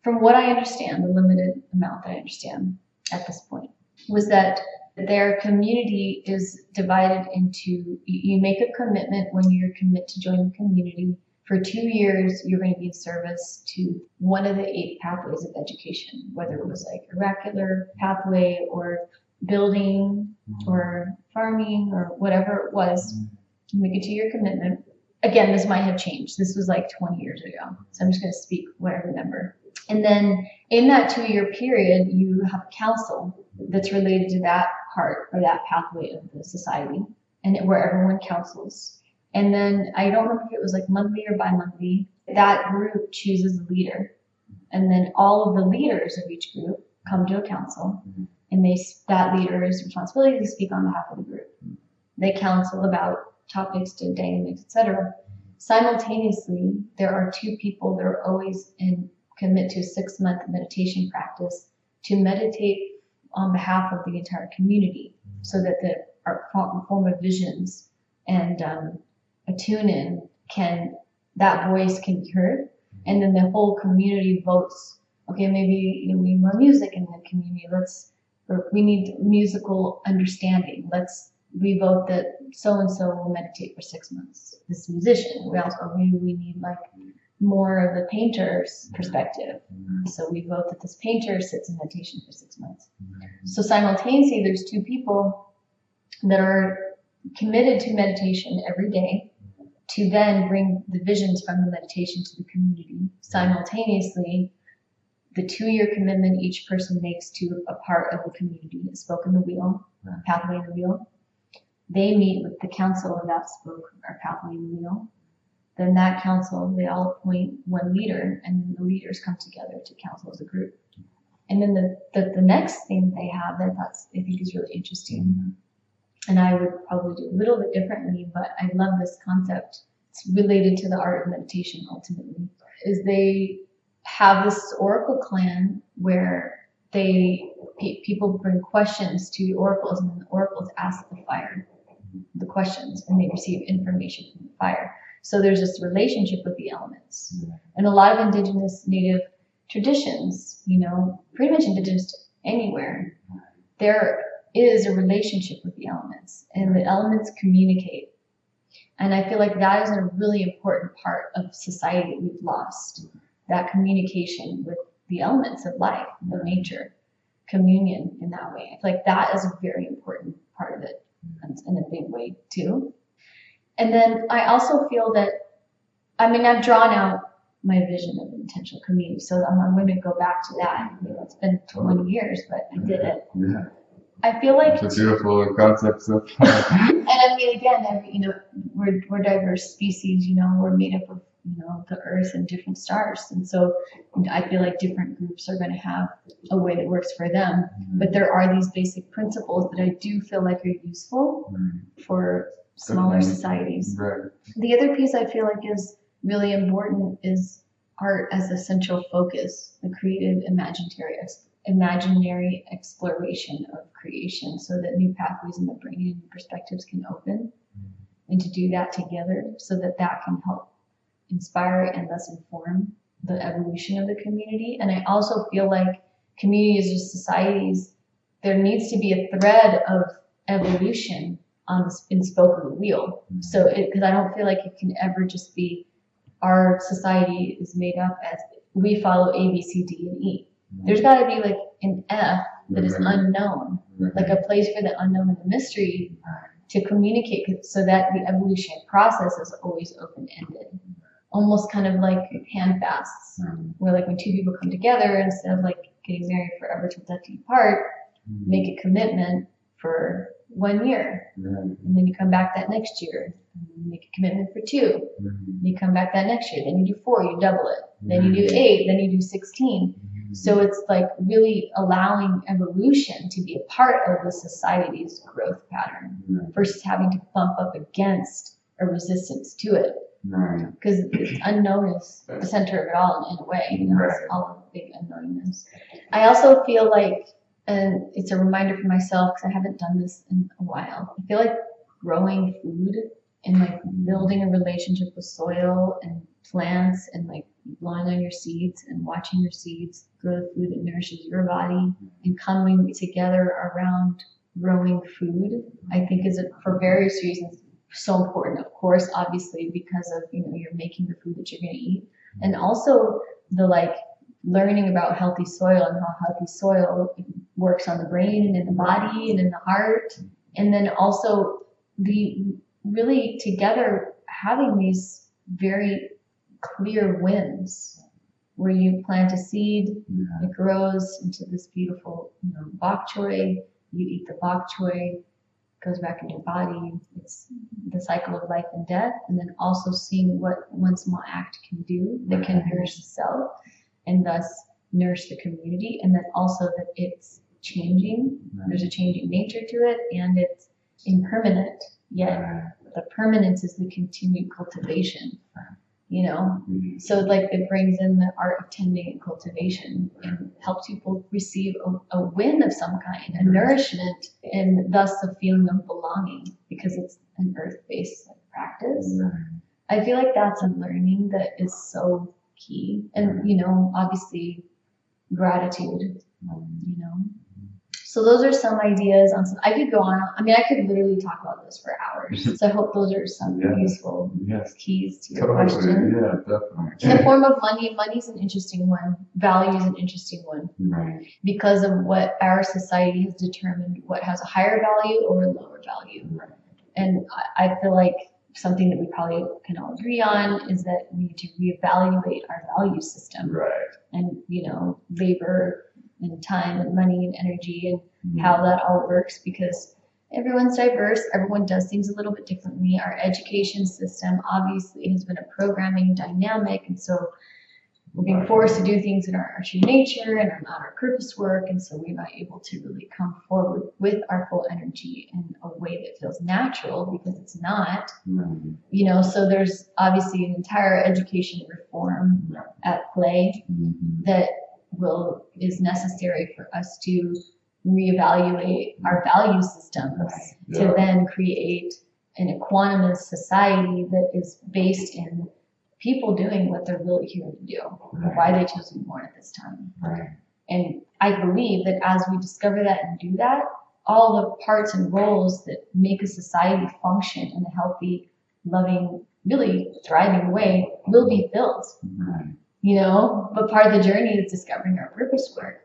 From what I understand, the limited amount that I understand at this point, was that their community is divided into you, you make a commitment when you commit to join the community. For two years, you're going to be in service to one of the eight pathways of education, whether it was like oracular pathway or building mm-hmm. or farming or whatever it was. Mm-hmm. You make a two year commitment. Again, this might have changed. This was like 20 years ago. So I'm just going to speak what I remember. And then in that two year period, you have a council that's related to that part or that pathway of the society and where everyone counsels. And then I don't remember if it was like monthly or bi monthly, that group chooses a leader. And then all of the leaders of each group come to a council and they that leader's responsibility is to speak on behalf of the group. They counsel about topics to dynamics, etc. Simultaneously, there are two people that are always in commit to a six month meditation practice to meditate on behalf of the entire community so that the our form of visions and um, a tune in can that voice can be heard. And then the whole community votes okay maybe you know, we need more music in the community. Let's we need musical understanding. Let's we vote that so and so will meditate for six months. This musician we also maybe we need like more of the painter's perspective. So we vote that this painter sits in meditation for six months. So simultaneously there's two people that are committed to meditation every day to then bring the visions from the meditation to the community. Simultaneously, the two year commitment each person makes to a part of the community, a spoke in the wheel, a pathway in the wheel. They meet with the council of that spoke or pathway in the wheel. Then that council, they all appoint one leader, and then the leaders come together to council as a group. And then the, the, the next thing they have that that's I think is really interesting mm-hmm. And I would probably do a little bit differently, but I love this concept. It's related to the art of meditation ultimately. Is they have this oracle clan where they pe- people bring questions to the oracles, and the oracles ask the fire the questions, and they receive information from the fire. So there's this relationship with the elements, and a lot of indigenous native traditions, you know, pretty much indigenous anywhere, there is a relationship with the elements and the elements communicate. And I feel like that is a really important part of society that we've lost that communication with the elements of life, the nature, communion in that way. I feel like that is a very important part of it in a big way too. And then I also feel that, I mean, I've drawn out my vision of intentional community. So I'm, I'm going to go back to that. You know, it's been 20 years, but I did it. Yeah. I feel like, It's a beautiful concept. So and I mean, again, every, you know, we're, we're diverse species, you know, we're made up of, you know, the earth and different stars. And so I feel like different groups are going to have a way that works for them. Mm-hmm. But there are these basic principles that I do feel like are useful mm-hmm. for smaller Definitely. societies. right. The other piece I feel like is really important is art as a central focus, the creative imaginary ex- imaginary exploration of creation so that new pathways in the brain and perspectives can open mm-hmm. and to do that together so that that can help inspire and thus inform the evolution of the community. And i also feel like communities or societies there needs to be a thread of evolution on the in spoke of the wheel. Mm-hmm. So because i don't feel like it can ever just be our society is made up as we follow a b c d and e there's got to be like an f that is mm-hmm. unknown mm-hmm. like a place for the unknown and the mystery to communicate so that the evolution process is always open-ended. Mm-hmm. Almost kind of like hand fasts where like when two people come together instead of like getting married forever till death do you part make a commitment for one year. And then you come back that next year you make a commitment for two. And you come back that next year then you do four you double it. Then you do eight then you do 16 so mm-hmm. it's like really allowing evolution to be a part of the society's growth pattern versus having to bump up against a resistance to it. Right. because it's unknown is the center of it all in, a way. You know, it's all of the big unknownness. I also feel like, and it's a reminder for myself because I haven't done this in a while. I feel like growing food and like building a relationship with soil and plants and like blowing on your seeds and watching your seeds grow the food that nourishes your body and coming together around growing food, I think is for various reasons so important. Of course, obviously because of you know you're making the food that you're going to eat, and also the like learning about healthy soil and how healthy soil works on the brain and in the body and in the heart, and then also the really together having these very clear winds where you plant a seed Yeah. it grows into this beautiful, you know, bok choy. You eat the bok choy, goes back in your body. It's the cycle of life and death, and then also seeing what one small act can do that can nourish the self, and thus nourish the community, and then also that it's changing. There's a changing nature to it, and it's impermanent. Yet Right. the permanence is the continued cultivation. You know, Mhm. so like it brings in the art of tending and cultivation and helps people receive a, a win of some kind, a nourishment, and thus a feeling of belonging because it's an earth-based like, practice. I feel like that's a learning that is so key, and you know, obviously, gratitude. You know, so those are some ideas on some. I could go on. I mean, I could literally talk about this for hours. Mm-hmm. So I hope those are some Yeah. useful Yes. keys to your Totally. question. Yeah, definitely. In the form of money, money's an interesting one. Value is an interesting one Right. because of what our society has determined what has a higher value or a lower value. Right. And I, I feel like something that we probably can all agree on is that we need to reevaluate our value system Right. and, you know, labor and time and money and energy and Mm-hmm. how that all works because everyone's diverse, everyone does things a little bit differently. Our education system obviously has been a programming dynamic, and so we're being forced to do things that aren't our true nature and are not our purpose work, and so we're not able to really come forward with our full energy in a way that feels natural because it's not, Right. you know. So there's obviously an entire education reform at play Mhm. that will is necessary for us to reevaluate our value systems to Yeah. then create an equanimous society that is based in people doing what they're really here to do and why they chose to be born at this time. Right. And I believe that as we discover that and do that, all the parts and roles that make a society function in a healthy, loving, really thriving way will be filled Right. You know but part of the journey is discovering our purpose work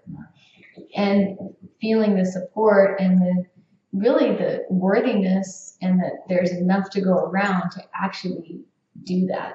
and feeling the support and the really the worthiness and that there's enough to go around to actually do that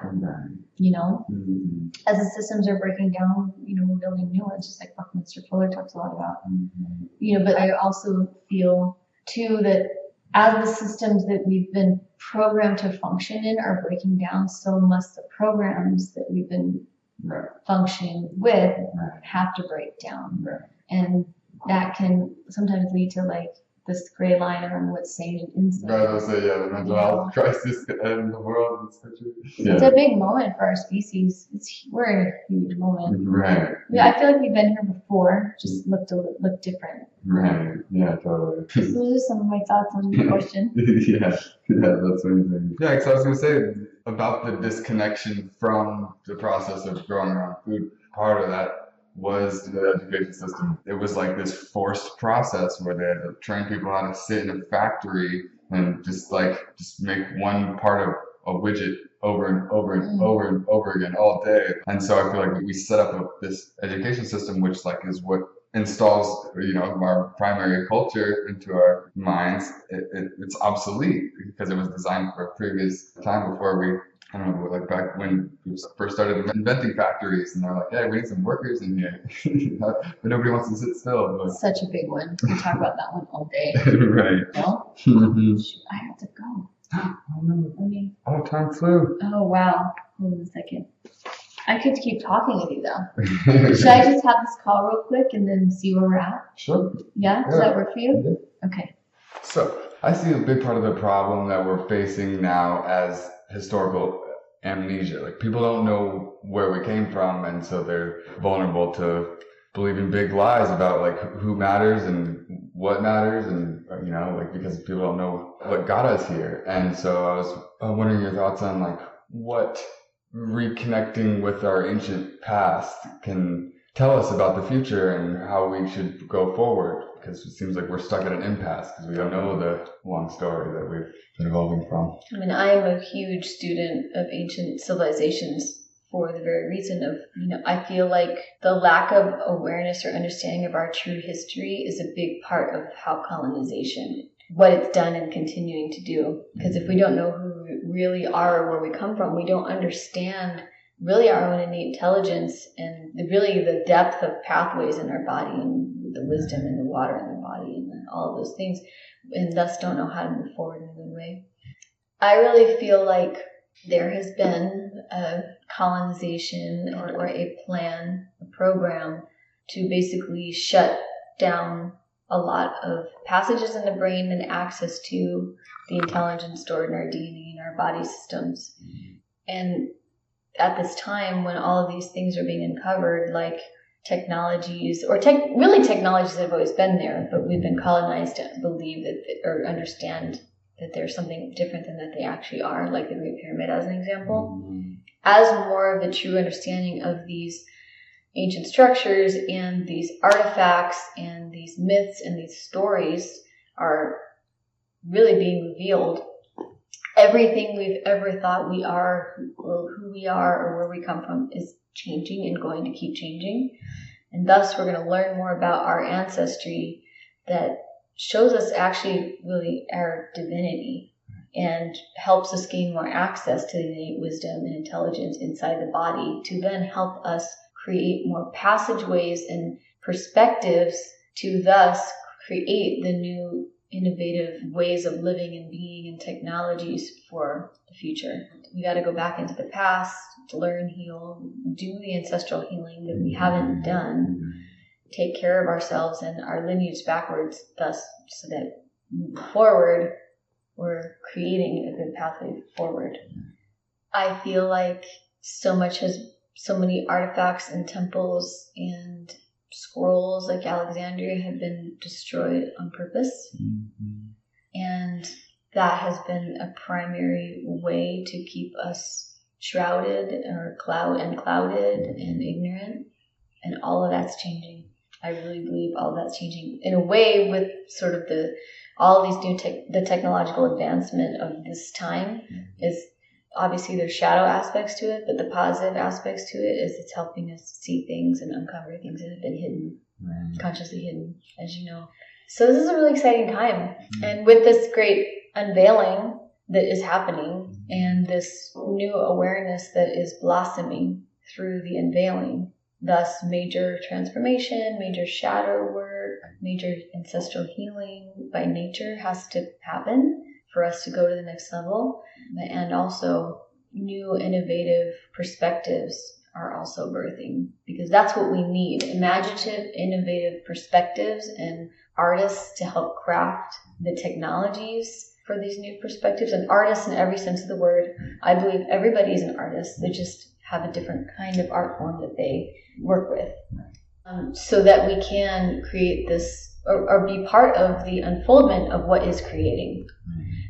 you know Mhm. as the systems are breaking down you know we're building new ones just like buckminster fuller talks a lot about Mhm. you know, but I also feel too that as the systems that we've been programmed to function in are breaking down, so must the programs that we've been Right. functioning with Right. have to break down. Right. And that can sometimes lead to like this gray line around what's sane and insane. Right, I'll say, yeah, the mental health crisis in the world in this country. It's a big moment for our species. It's we're in a huge moment. Right. Yeah, I feel like we've been here before, just looked a li- looked different. Right. Yeah, totally. So those are some of my thoughts on the question. yeah. Yeah, that's amazing. Yeah, because I was going to say about the disconnection from the process of growing our own food. Part of that was the education system. It was like this forced process where they had to train people how to sit in a factory and just like just make one part of a widget over and over and Mm. over and over again all day. And so I feel like we set up a, this education system, which like is what installs you know our primary culture into our minds. It, it, it's obsolete because it was designed for a previous time before we. I don't know, like back when we first started inventing factories, and they're like, "Yeah, we need some workers in here," but nobody wants to sit still. Like, Such a big one. We talk about that one all day. right. No, Mhm. I have to go. Oh no. Let me. oh, time flew. Oh wow. Hold on a second. I could keep talking with you though. Should I just have this call real quick and then see where we're at? sure. Yeah. Does Yeah. that work for you? Yeah. Okay. So I see a big part of the problem that we're facing now as historical amnesia. Like people don't know where we came from, and so they're vulnerable to believing big lies about like who matters and what matters, and you know, like because people don't know what got us here. And so I was wondering your thoughts on like what reconnecting with our ancient past can tell us about the future and how we should go forward because it seems like we're stuck at an impasse because we don't know the long story that we've been evolving from. I mean, I am a huge student of ancient civilizations for the very reason of, you know, I feel like the lack of awareness or understanding of our true history is a big part of how colonization, what it's done and continuing to do. Because if we don't know who we really are or where we come from, we don't understand really our own innate intelligence and really the depth of pathways in our body and the wisdom and the water in the body and all of those things, and thus don't know how to move forward in a good way. I really feel like there has been a colonization or, or a plan, a program to basically shut down a lot of passages in the brain and access to the intelligence stored in our DNA and our body systems. And at this time when all of these things are being uncovered, like technologies or tech, really technologies that have always been there, but we've been colonized to believe that or understand that there's something different than that they actually are, like the Great Pyramid as an example. Mm-hmm. As more of a true understanding of these ancient structures and these artifacts and these myths and these stories are really being revealed everything we've ever thought we are or who we are or where we come from is changing and going to keep changing. And thus, we're going to learn more about our ancestry that shows us actually really our divinity and helps us gain more access to the innate wisdom and intelligence inside the body to then help us create more passageways and perspectives to thus create the new innovative ways of living and being and technologies for the future. We got to go back into the past to learn, heal, do the ancestral healing that we haven't done, take care of ourselves and our lineage backwards, thus, so that forward, we're creating a good pathway forward. I feel like so much has, so many artifacts and temples and scrolls like Alexandria have been destroyed on purpose. Mm-hmm. And that has been a primary way to keep us shrouded or cloud and clouded and ignorant. And all of that's changing. I really believe all of that's changing in a way with sort of the all these new tech, the technological advancement of this time mm-hmm. is obviously there's shadow aspects to it, but the positive aspects to it is it's helping us see things and uncover things that have been hidden, right. consciously hidden, as you know. So this is a really exciting time. Mm-hmm. And with this great unveiling that is happening and this new awareness that is blossoming through the unveiling, thus major transformation, major shadow work, major ancestral healing by nature has to happen for us to go to the next level. And also, new innovative perspectives are also birthing because that's what we need imaginative, innovative perspectives and artists to help craft the technologies for these new perspectives and artists in every sense of the word. I believe everybody is an artist. They just have a different kind of art form that they work with. Um, so that we can create this or, or, be part of the unfoldment of what is creating.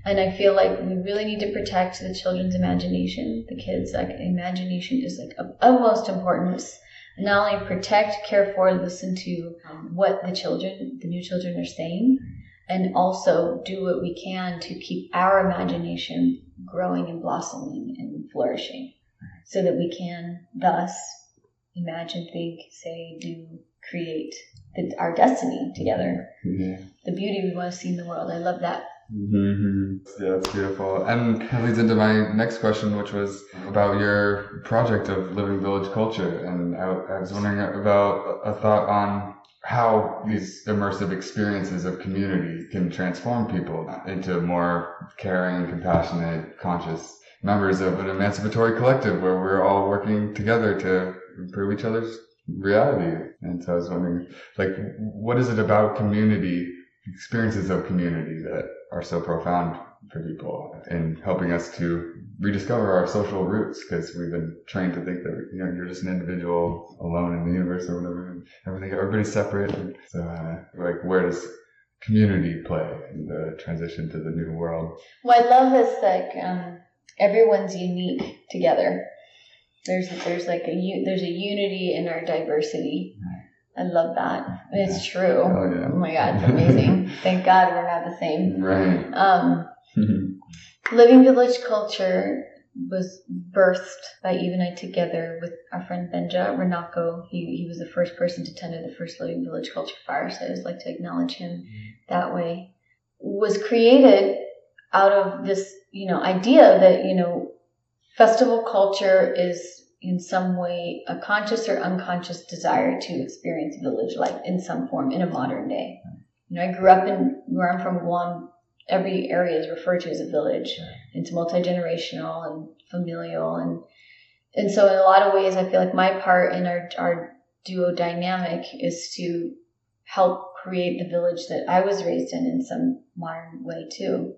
And I feel like we really need to protect the children's imagination, the kids. Like imagination is like of utmost importance. Not only protect, care for, listen to um, what the children, the new children are saying, and also do what we can to keep our imagination growing and blossoming and flourishing so that we can thus imagine, think, say, do, create the, our destiny together. Mm-hmm. The beauty we want to see in the world. I love that. Mm-hmm. Yeah, it's beautiful. And that leads into my next question, which was about your project of Living Village Culture. And I, I was wondering about a thought on how these immersive experiences of community can transform people into more caring, compassionate, conscious members of an emancipatory collective where we're all working together to improve each other's reality. And so I was wondering, like, what is it about community experiences of community that are so profound for people in helping us to rediscover our social roots? Because we've been trained to think that you know you're just an individual alone in the universe or whatever and everything everybody's separate. And so uh, like where does community play in the transition to the new world? Well, I love this like um, everyone's unique together. There's there's like a there's a unity in our diversity. I love that. It's true. oh yeah Oh my god, it's amazing. Thank God we're not the same. right Um, Living Village Culture was birthed by Eve and I together with our friend Benja Renako. He, he was the first person to attend the first Living Village Culture Fire, so I just like to acknowledge him that way. Was created out of this, you know, idea that, you know, festival culture is in some way a conscious or unconscious desire to experience village life in some form in a modern day. You know, I grew up in where I'm from, Guam. Every area is referred to as a village. It's multi generational and familial, and and so in a lot of ways, I feel like my part in our our duo dynamic is to help create the village that I was raised in in some modern way too.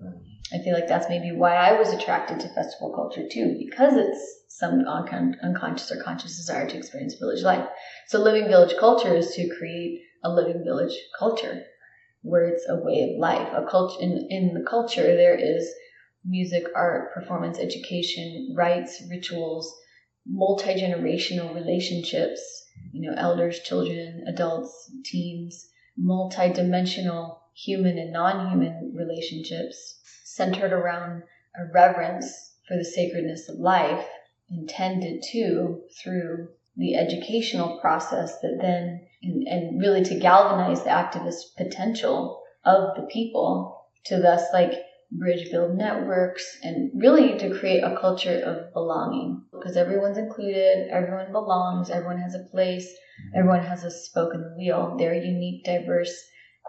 I feel like that's maybe why I was attracted to festival culture too, because it's some uncon- unconscious or conscious desire to experience village life. So living village culture is to create a living village culture where it's a way of life. A culture in, in the culture there is music, art, performance, education, rites, rituals, multi-generational relationships, you know, elders, children, adults, teens, multi-dimensional human and non-human relationships centered around a reverence for the sacredness of life intended to through the educational process that then and, and really to galvanize the activist potential of the people to thus like bridge build networks and really to create a culture of belonging. Because everyone's included everyone belongs everyone has a place everyone has a spoke in the wheel. Their unique diverse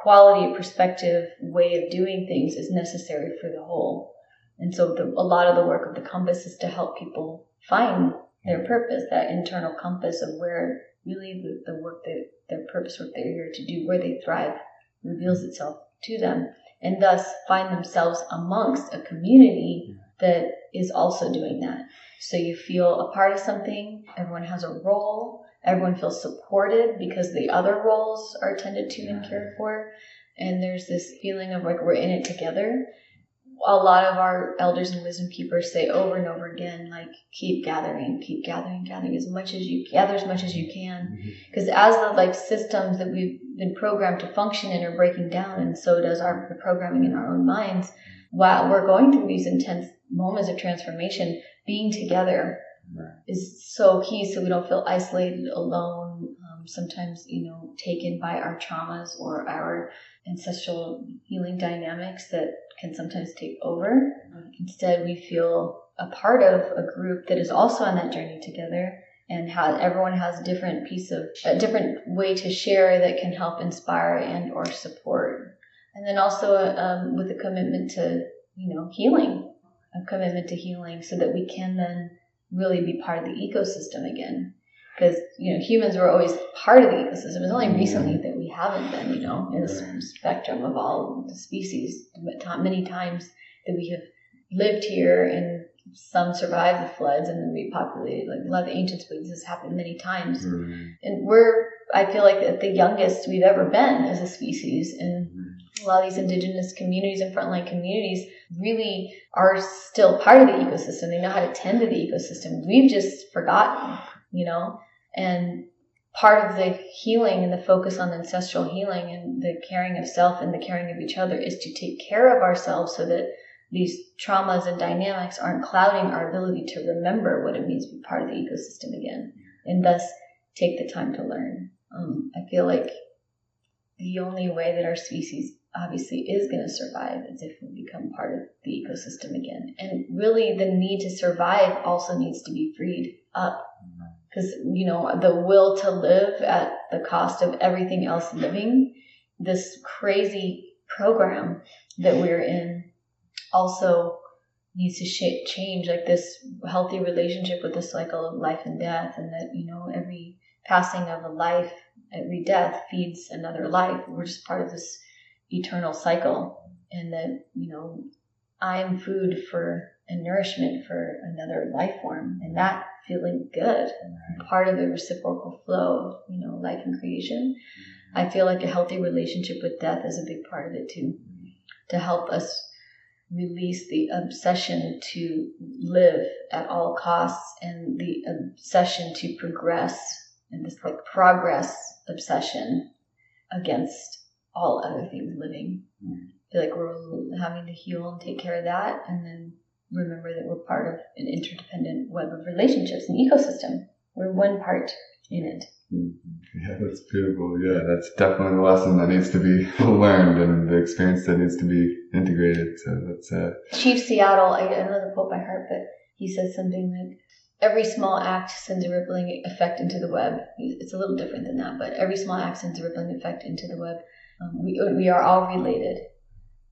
quality perspective way of doing things is necessary for the whole. And so the, a lot of the work of the compass is to help people find their mm. purpose that internal compass of where really the, the work that their purpose work they're here to do where they thrive reveals mm. itself to them. And thus find themselves amongst a community that is also doing that. So you feel a part of something, everyone has a role, everyone feels supported because the other roles are attended to and cared for. And there's this feeling of like we're in it together. A lot of our elders and wisdom keepers say over and over again, like keep gathering, keep gathering, gathering as much as you gather as much as you can. Mm-hmm. Because as the like systems that we've been programmed to function in are breaking down, and so does our the programming in our own minds. While we're going through these intense moments of transformation, being together Right. is so key so we don't feel isolated, alone, um, sometimes, you know, taken by our traumas or our ancestral healing dynamics that can sometimes take over. Instead, we feel a part of a group that is also on that journey together and how everyone has a different piece of a different way to share that can help inspire and or support and then also um, with a commitment to you know healing a commitment to healing so that we can then really be part of the ecosystem again. Because you know humans were always part of the ecosystem. It's only recently that we haven't been you know in the spectrum of all the species many times that we have lived here and some survived the floods and then repopulated like a lot of the ancients believe this has happened many times. And we're i feel like at the youngest we've ever been as a species and a lot of these indigenous communities and frontline communities really are still part of the ecosystem. They know how to tend to the ecosystem. We've just forgotten you know? And part of the healing and the focus on ancestral healing and the caring of self and the caring of each other is to take care of ourselves so that these traumas and dynamics aren't clouding our ability to remember what it means to be part of the ecosystem again and thus take the time to learn. Um, i feel like the only way that our species obviously is going to survive is if we become part of the ecosystem again. And really the need to survive also needs to be freed up. Mm-hmm. Because you know the will to live at the cost of everything else living this crazy program that we're in also needs to sh- change like this healthy relationship with the cycle of life and death and that you know every passing of a life every death feeds another life. We're just part of this eternal cycle and that, you know, I'm food for and nourishment for another life form and that feeling good, part of the reciprocal flow of, you know, life and creation. Mm-hmm. I feel like a healthy relationship with death is a big part of it too, mm-hmm. to help us release the obsession to live at all costs and the obsession to progress and this like progress obsession against all other things living. I feel like we're having to heal and take care of that and then remember that we're part of an interdependent web of relationships and ecosystem. We're one part in it. Yeah, that's beautiful. Yeah, that's definitely the lesson that needs to be learned and the experience that needs to be integrated. So that's uh Chief Seattle, I, I know the quote by heart, but he says something like, every small act sends a rippling effect into the web. It's a little different than that, but every small act sends a rippling effect into the web. Um, we, we are all related.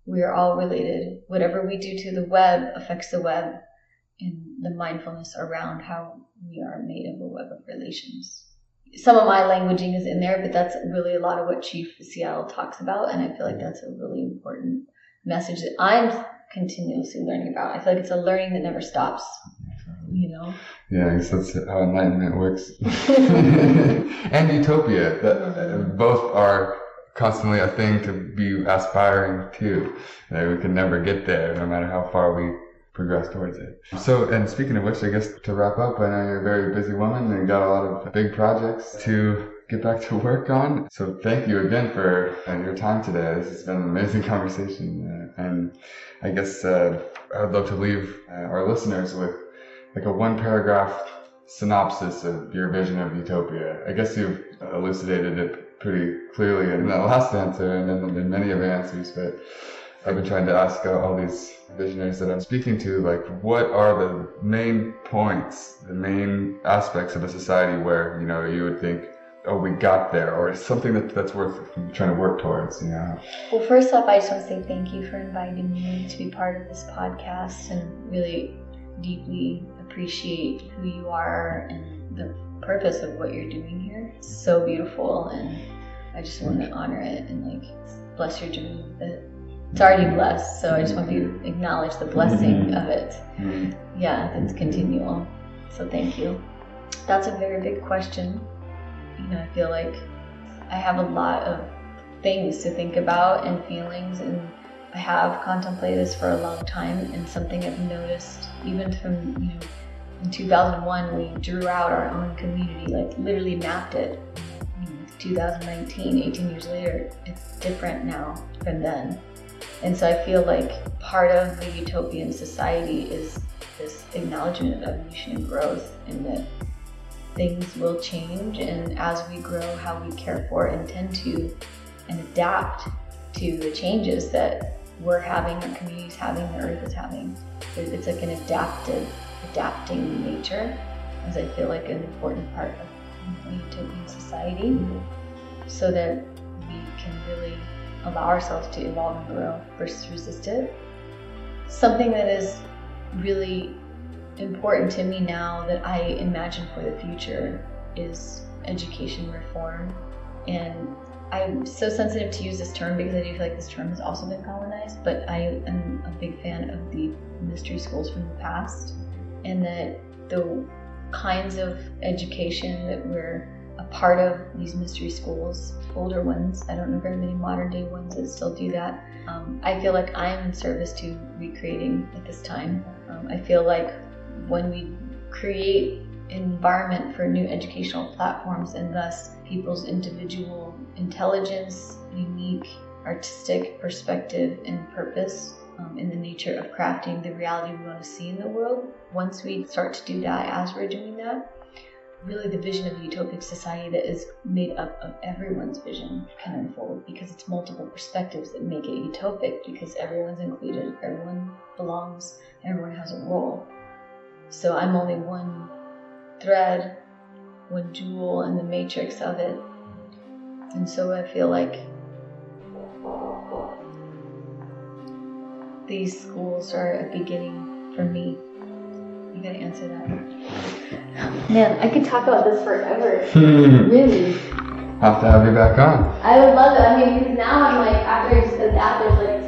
We are all related. Whatever we do to the web affects the web and the mindfulness around how we are made of a web of relations. Some of my languaging is in there, but that's really a lot of what Chief Seattle talks about. And I feel like that's a really important message that I'm continuously learning about. I feel like it's a learning that never stops, you know? yeah, I guess that's how enlightenment works. and utopia, that uh, both are constantly a thing to be aspiring to. That we can never get there, no matter how far we progress towards it. So, and speaking of which, I guess to wrap up, I know you're a very busy woman and got a lot of big projects to get back to work on. So, thank you again for uh, your time today. This has been an amazing conversation, uh, and I guess uh, I'd love to leave uh, our listeners with like a one paragraph synopsis of your vision of utopia. I guess you've elucidated it pretty clearly in that last answer and in, in many of the answers, but I've been trying to ask uh, all these visionaries that I'm speaking to, like, what are the main points, the main aspects of a society where, you know, you would think, oh, we got there, or it's something that, that's worth trying to work towards, you know? Well, first off, I just want to say thank you for inviting me to be part of this podcast and really deeply appreciate who you are and the purpose of what you're doing here. It's so beautiful, and I just want to honor it and like bless your journey with it. It's already blessed, so I just want you to acknowledge the blessing mm-hmm. of it. Mm-hmm. Yeah, it's continual. So thank you. That's a very big question. You know, I feel like I have a lot of things to think about and feelings and I have contemplated this for a long time and something I've noticed even from, you know, in 2001 we drew out our own community, like literally mapped it. 2019, 18 years later, it's different now from then. And so I feel like part of the utopian society is this acknowledgement of evolution and growth and that things will change and as we grow how we care for and tend to and adapt to the changes that we're having, our communities having, the earth is having. It's like an adaptive, adapting nature, as I feel like an important part of utopian society, so that we can really allow ourselves to evolve and grow versus resist it. Something that is really important to me now that I imagine for the future is education reform. And I'm so sensitive to use this term because I do feel like this term has also been colonized, but I am a big fan of the mystery schools from the past and that the kinds of education that we're a part of these mystery schools, older ones, I don't know very many modern day ones that still do that. Um, I feel like I am in service to recreating at this time. Um, I feel like when we create environment for new educational platforms and thus people's individual intelligence, unique artistic perspective, and purpose um, in the nature of crafting the reality we want to see in the world. Once we start to do that, as we're doing that, really the vision of a utopic society that is made up of everyone's vision can unfold because it's multiple perspectives that make it utopic because everyone's included, everyone belongs, everyone has a role. So I'm only one thread, one jewel in the matrix of it. And so I feel like these schools are a beginning for me. You gotta answer that. Man, I could talk about this forever. really. have to have you back on. I would love it. I mean, because now I'm like, after I just said that, there's like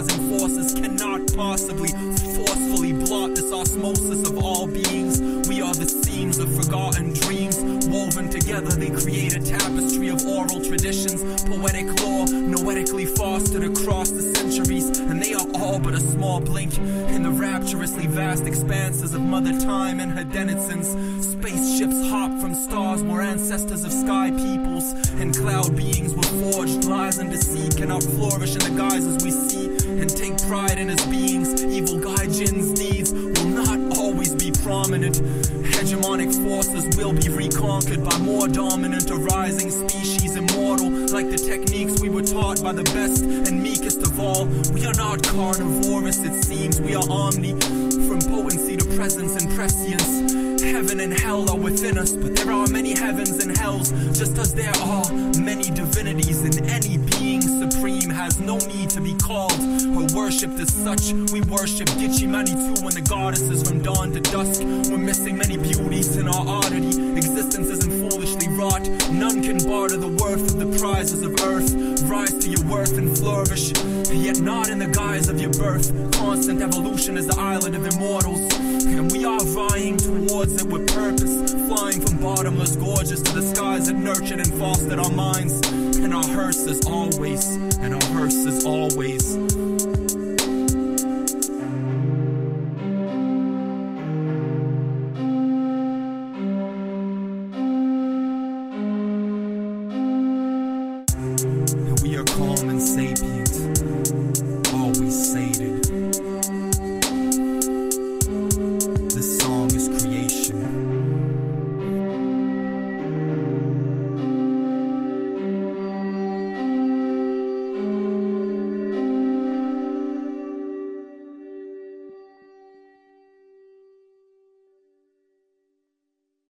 colonizing forces cannot possibly forcefully blot this osmosis of all beings. We are the seams of forgotten dreams woven together. They create a tapestry of oral traditions, poetic lore, noetically fostered across the centuries, and they are all but a small blink in the rapturously vast expanses of Mother Time and her denizens. Spaceships hop from stars where ancestors of sky peoples and cloud beings were forged. Lies and deceit cannot flourish in the guises we see and pride in as beings. Evil Gaijin's deeds will not always be prominent. Hegemonic forces will be reconquered by more dominant, arising species, immortal, like the techniques we were taught by the best and meekest of all. We are not carnivorous, it seems, we are omni, from potency to presence and prescience. Heaven and hell are within us, but there are many heavens and hells, just as there are many divinities, and worshipped as such. We worship Gitchi Manitou when the goddesses from dawn to dusk. We're missing many beauties in our oddity. Existence isn't foolishly wrought. None can barter the worth of the prizes of earth. Rise to your worth and flourish, yet not in the guise of your birth. Constant evolution is the island of immortals, and we are vying towards it with purpose. Flying from bottomless gorges to the skies that nurtured and fostered our minds. And our hearse is always, and our hearse is always.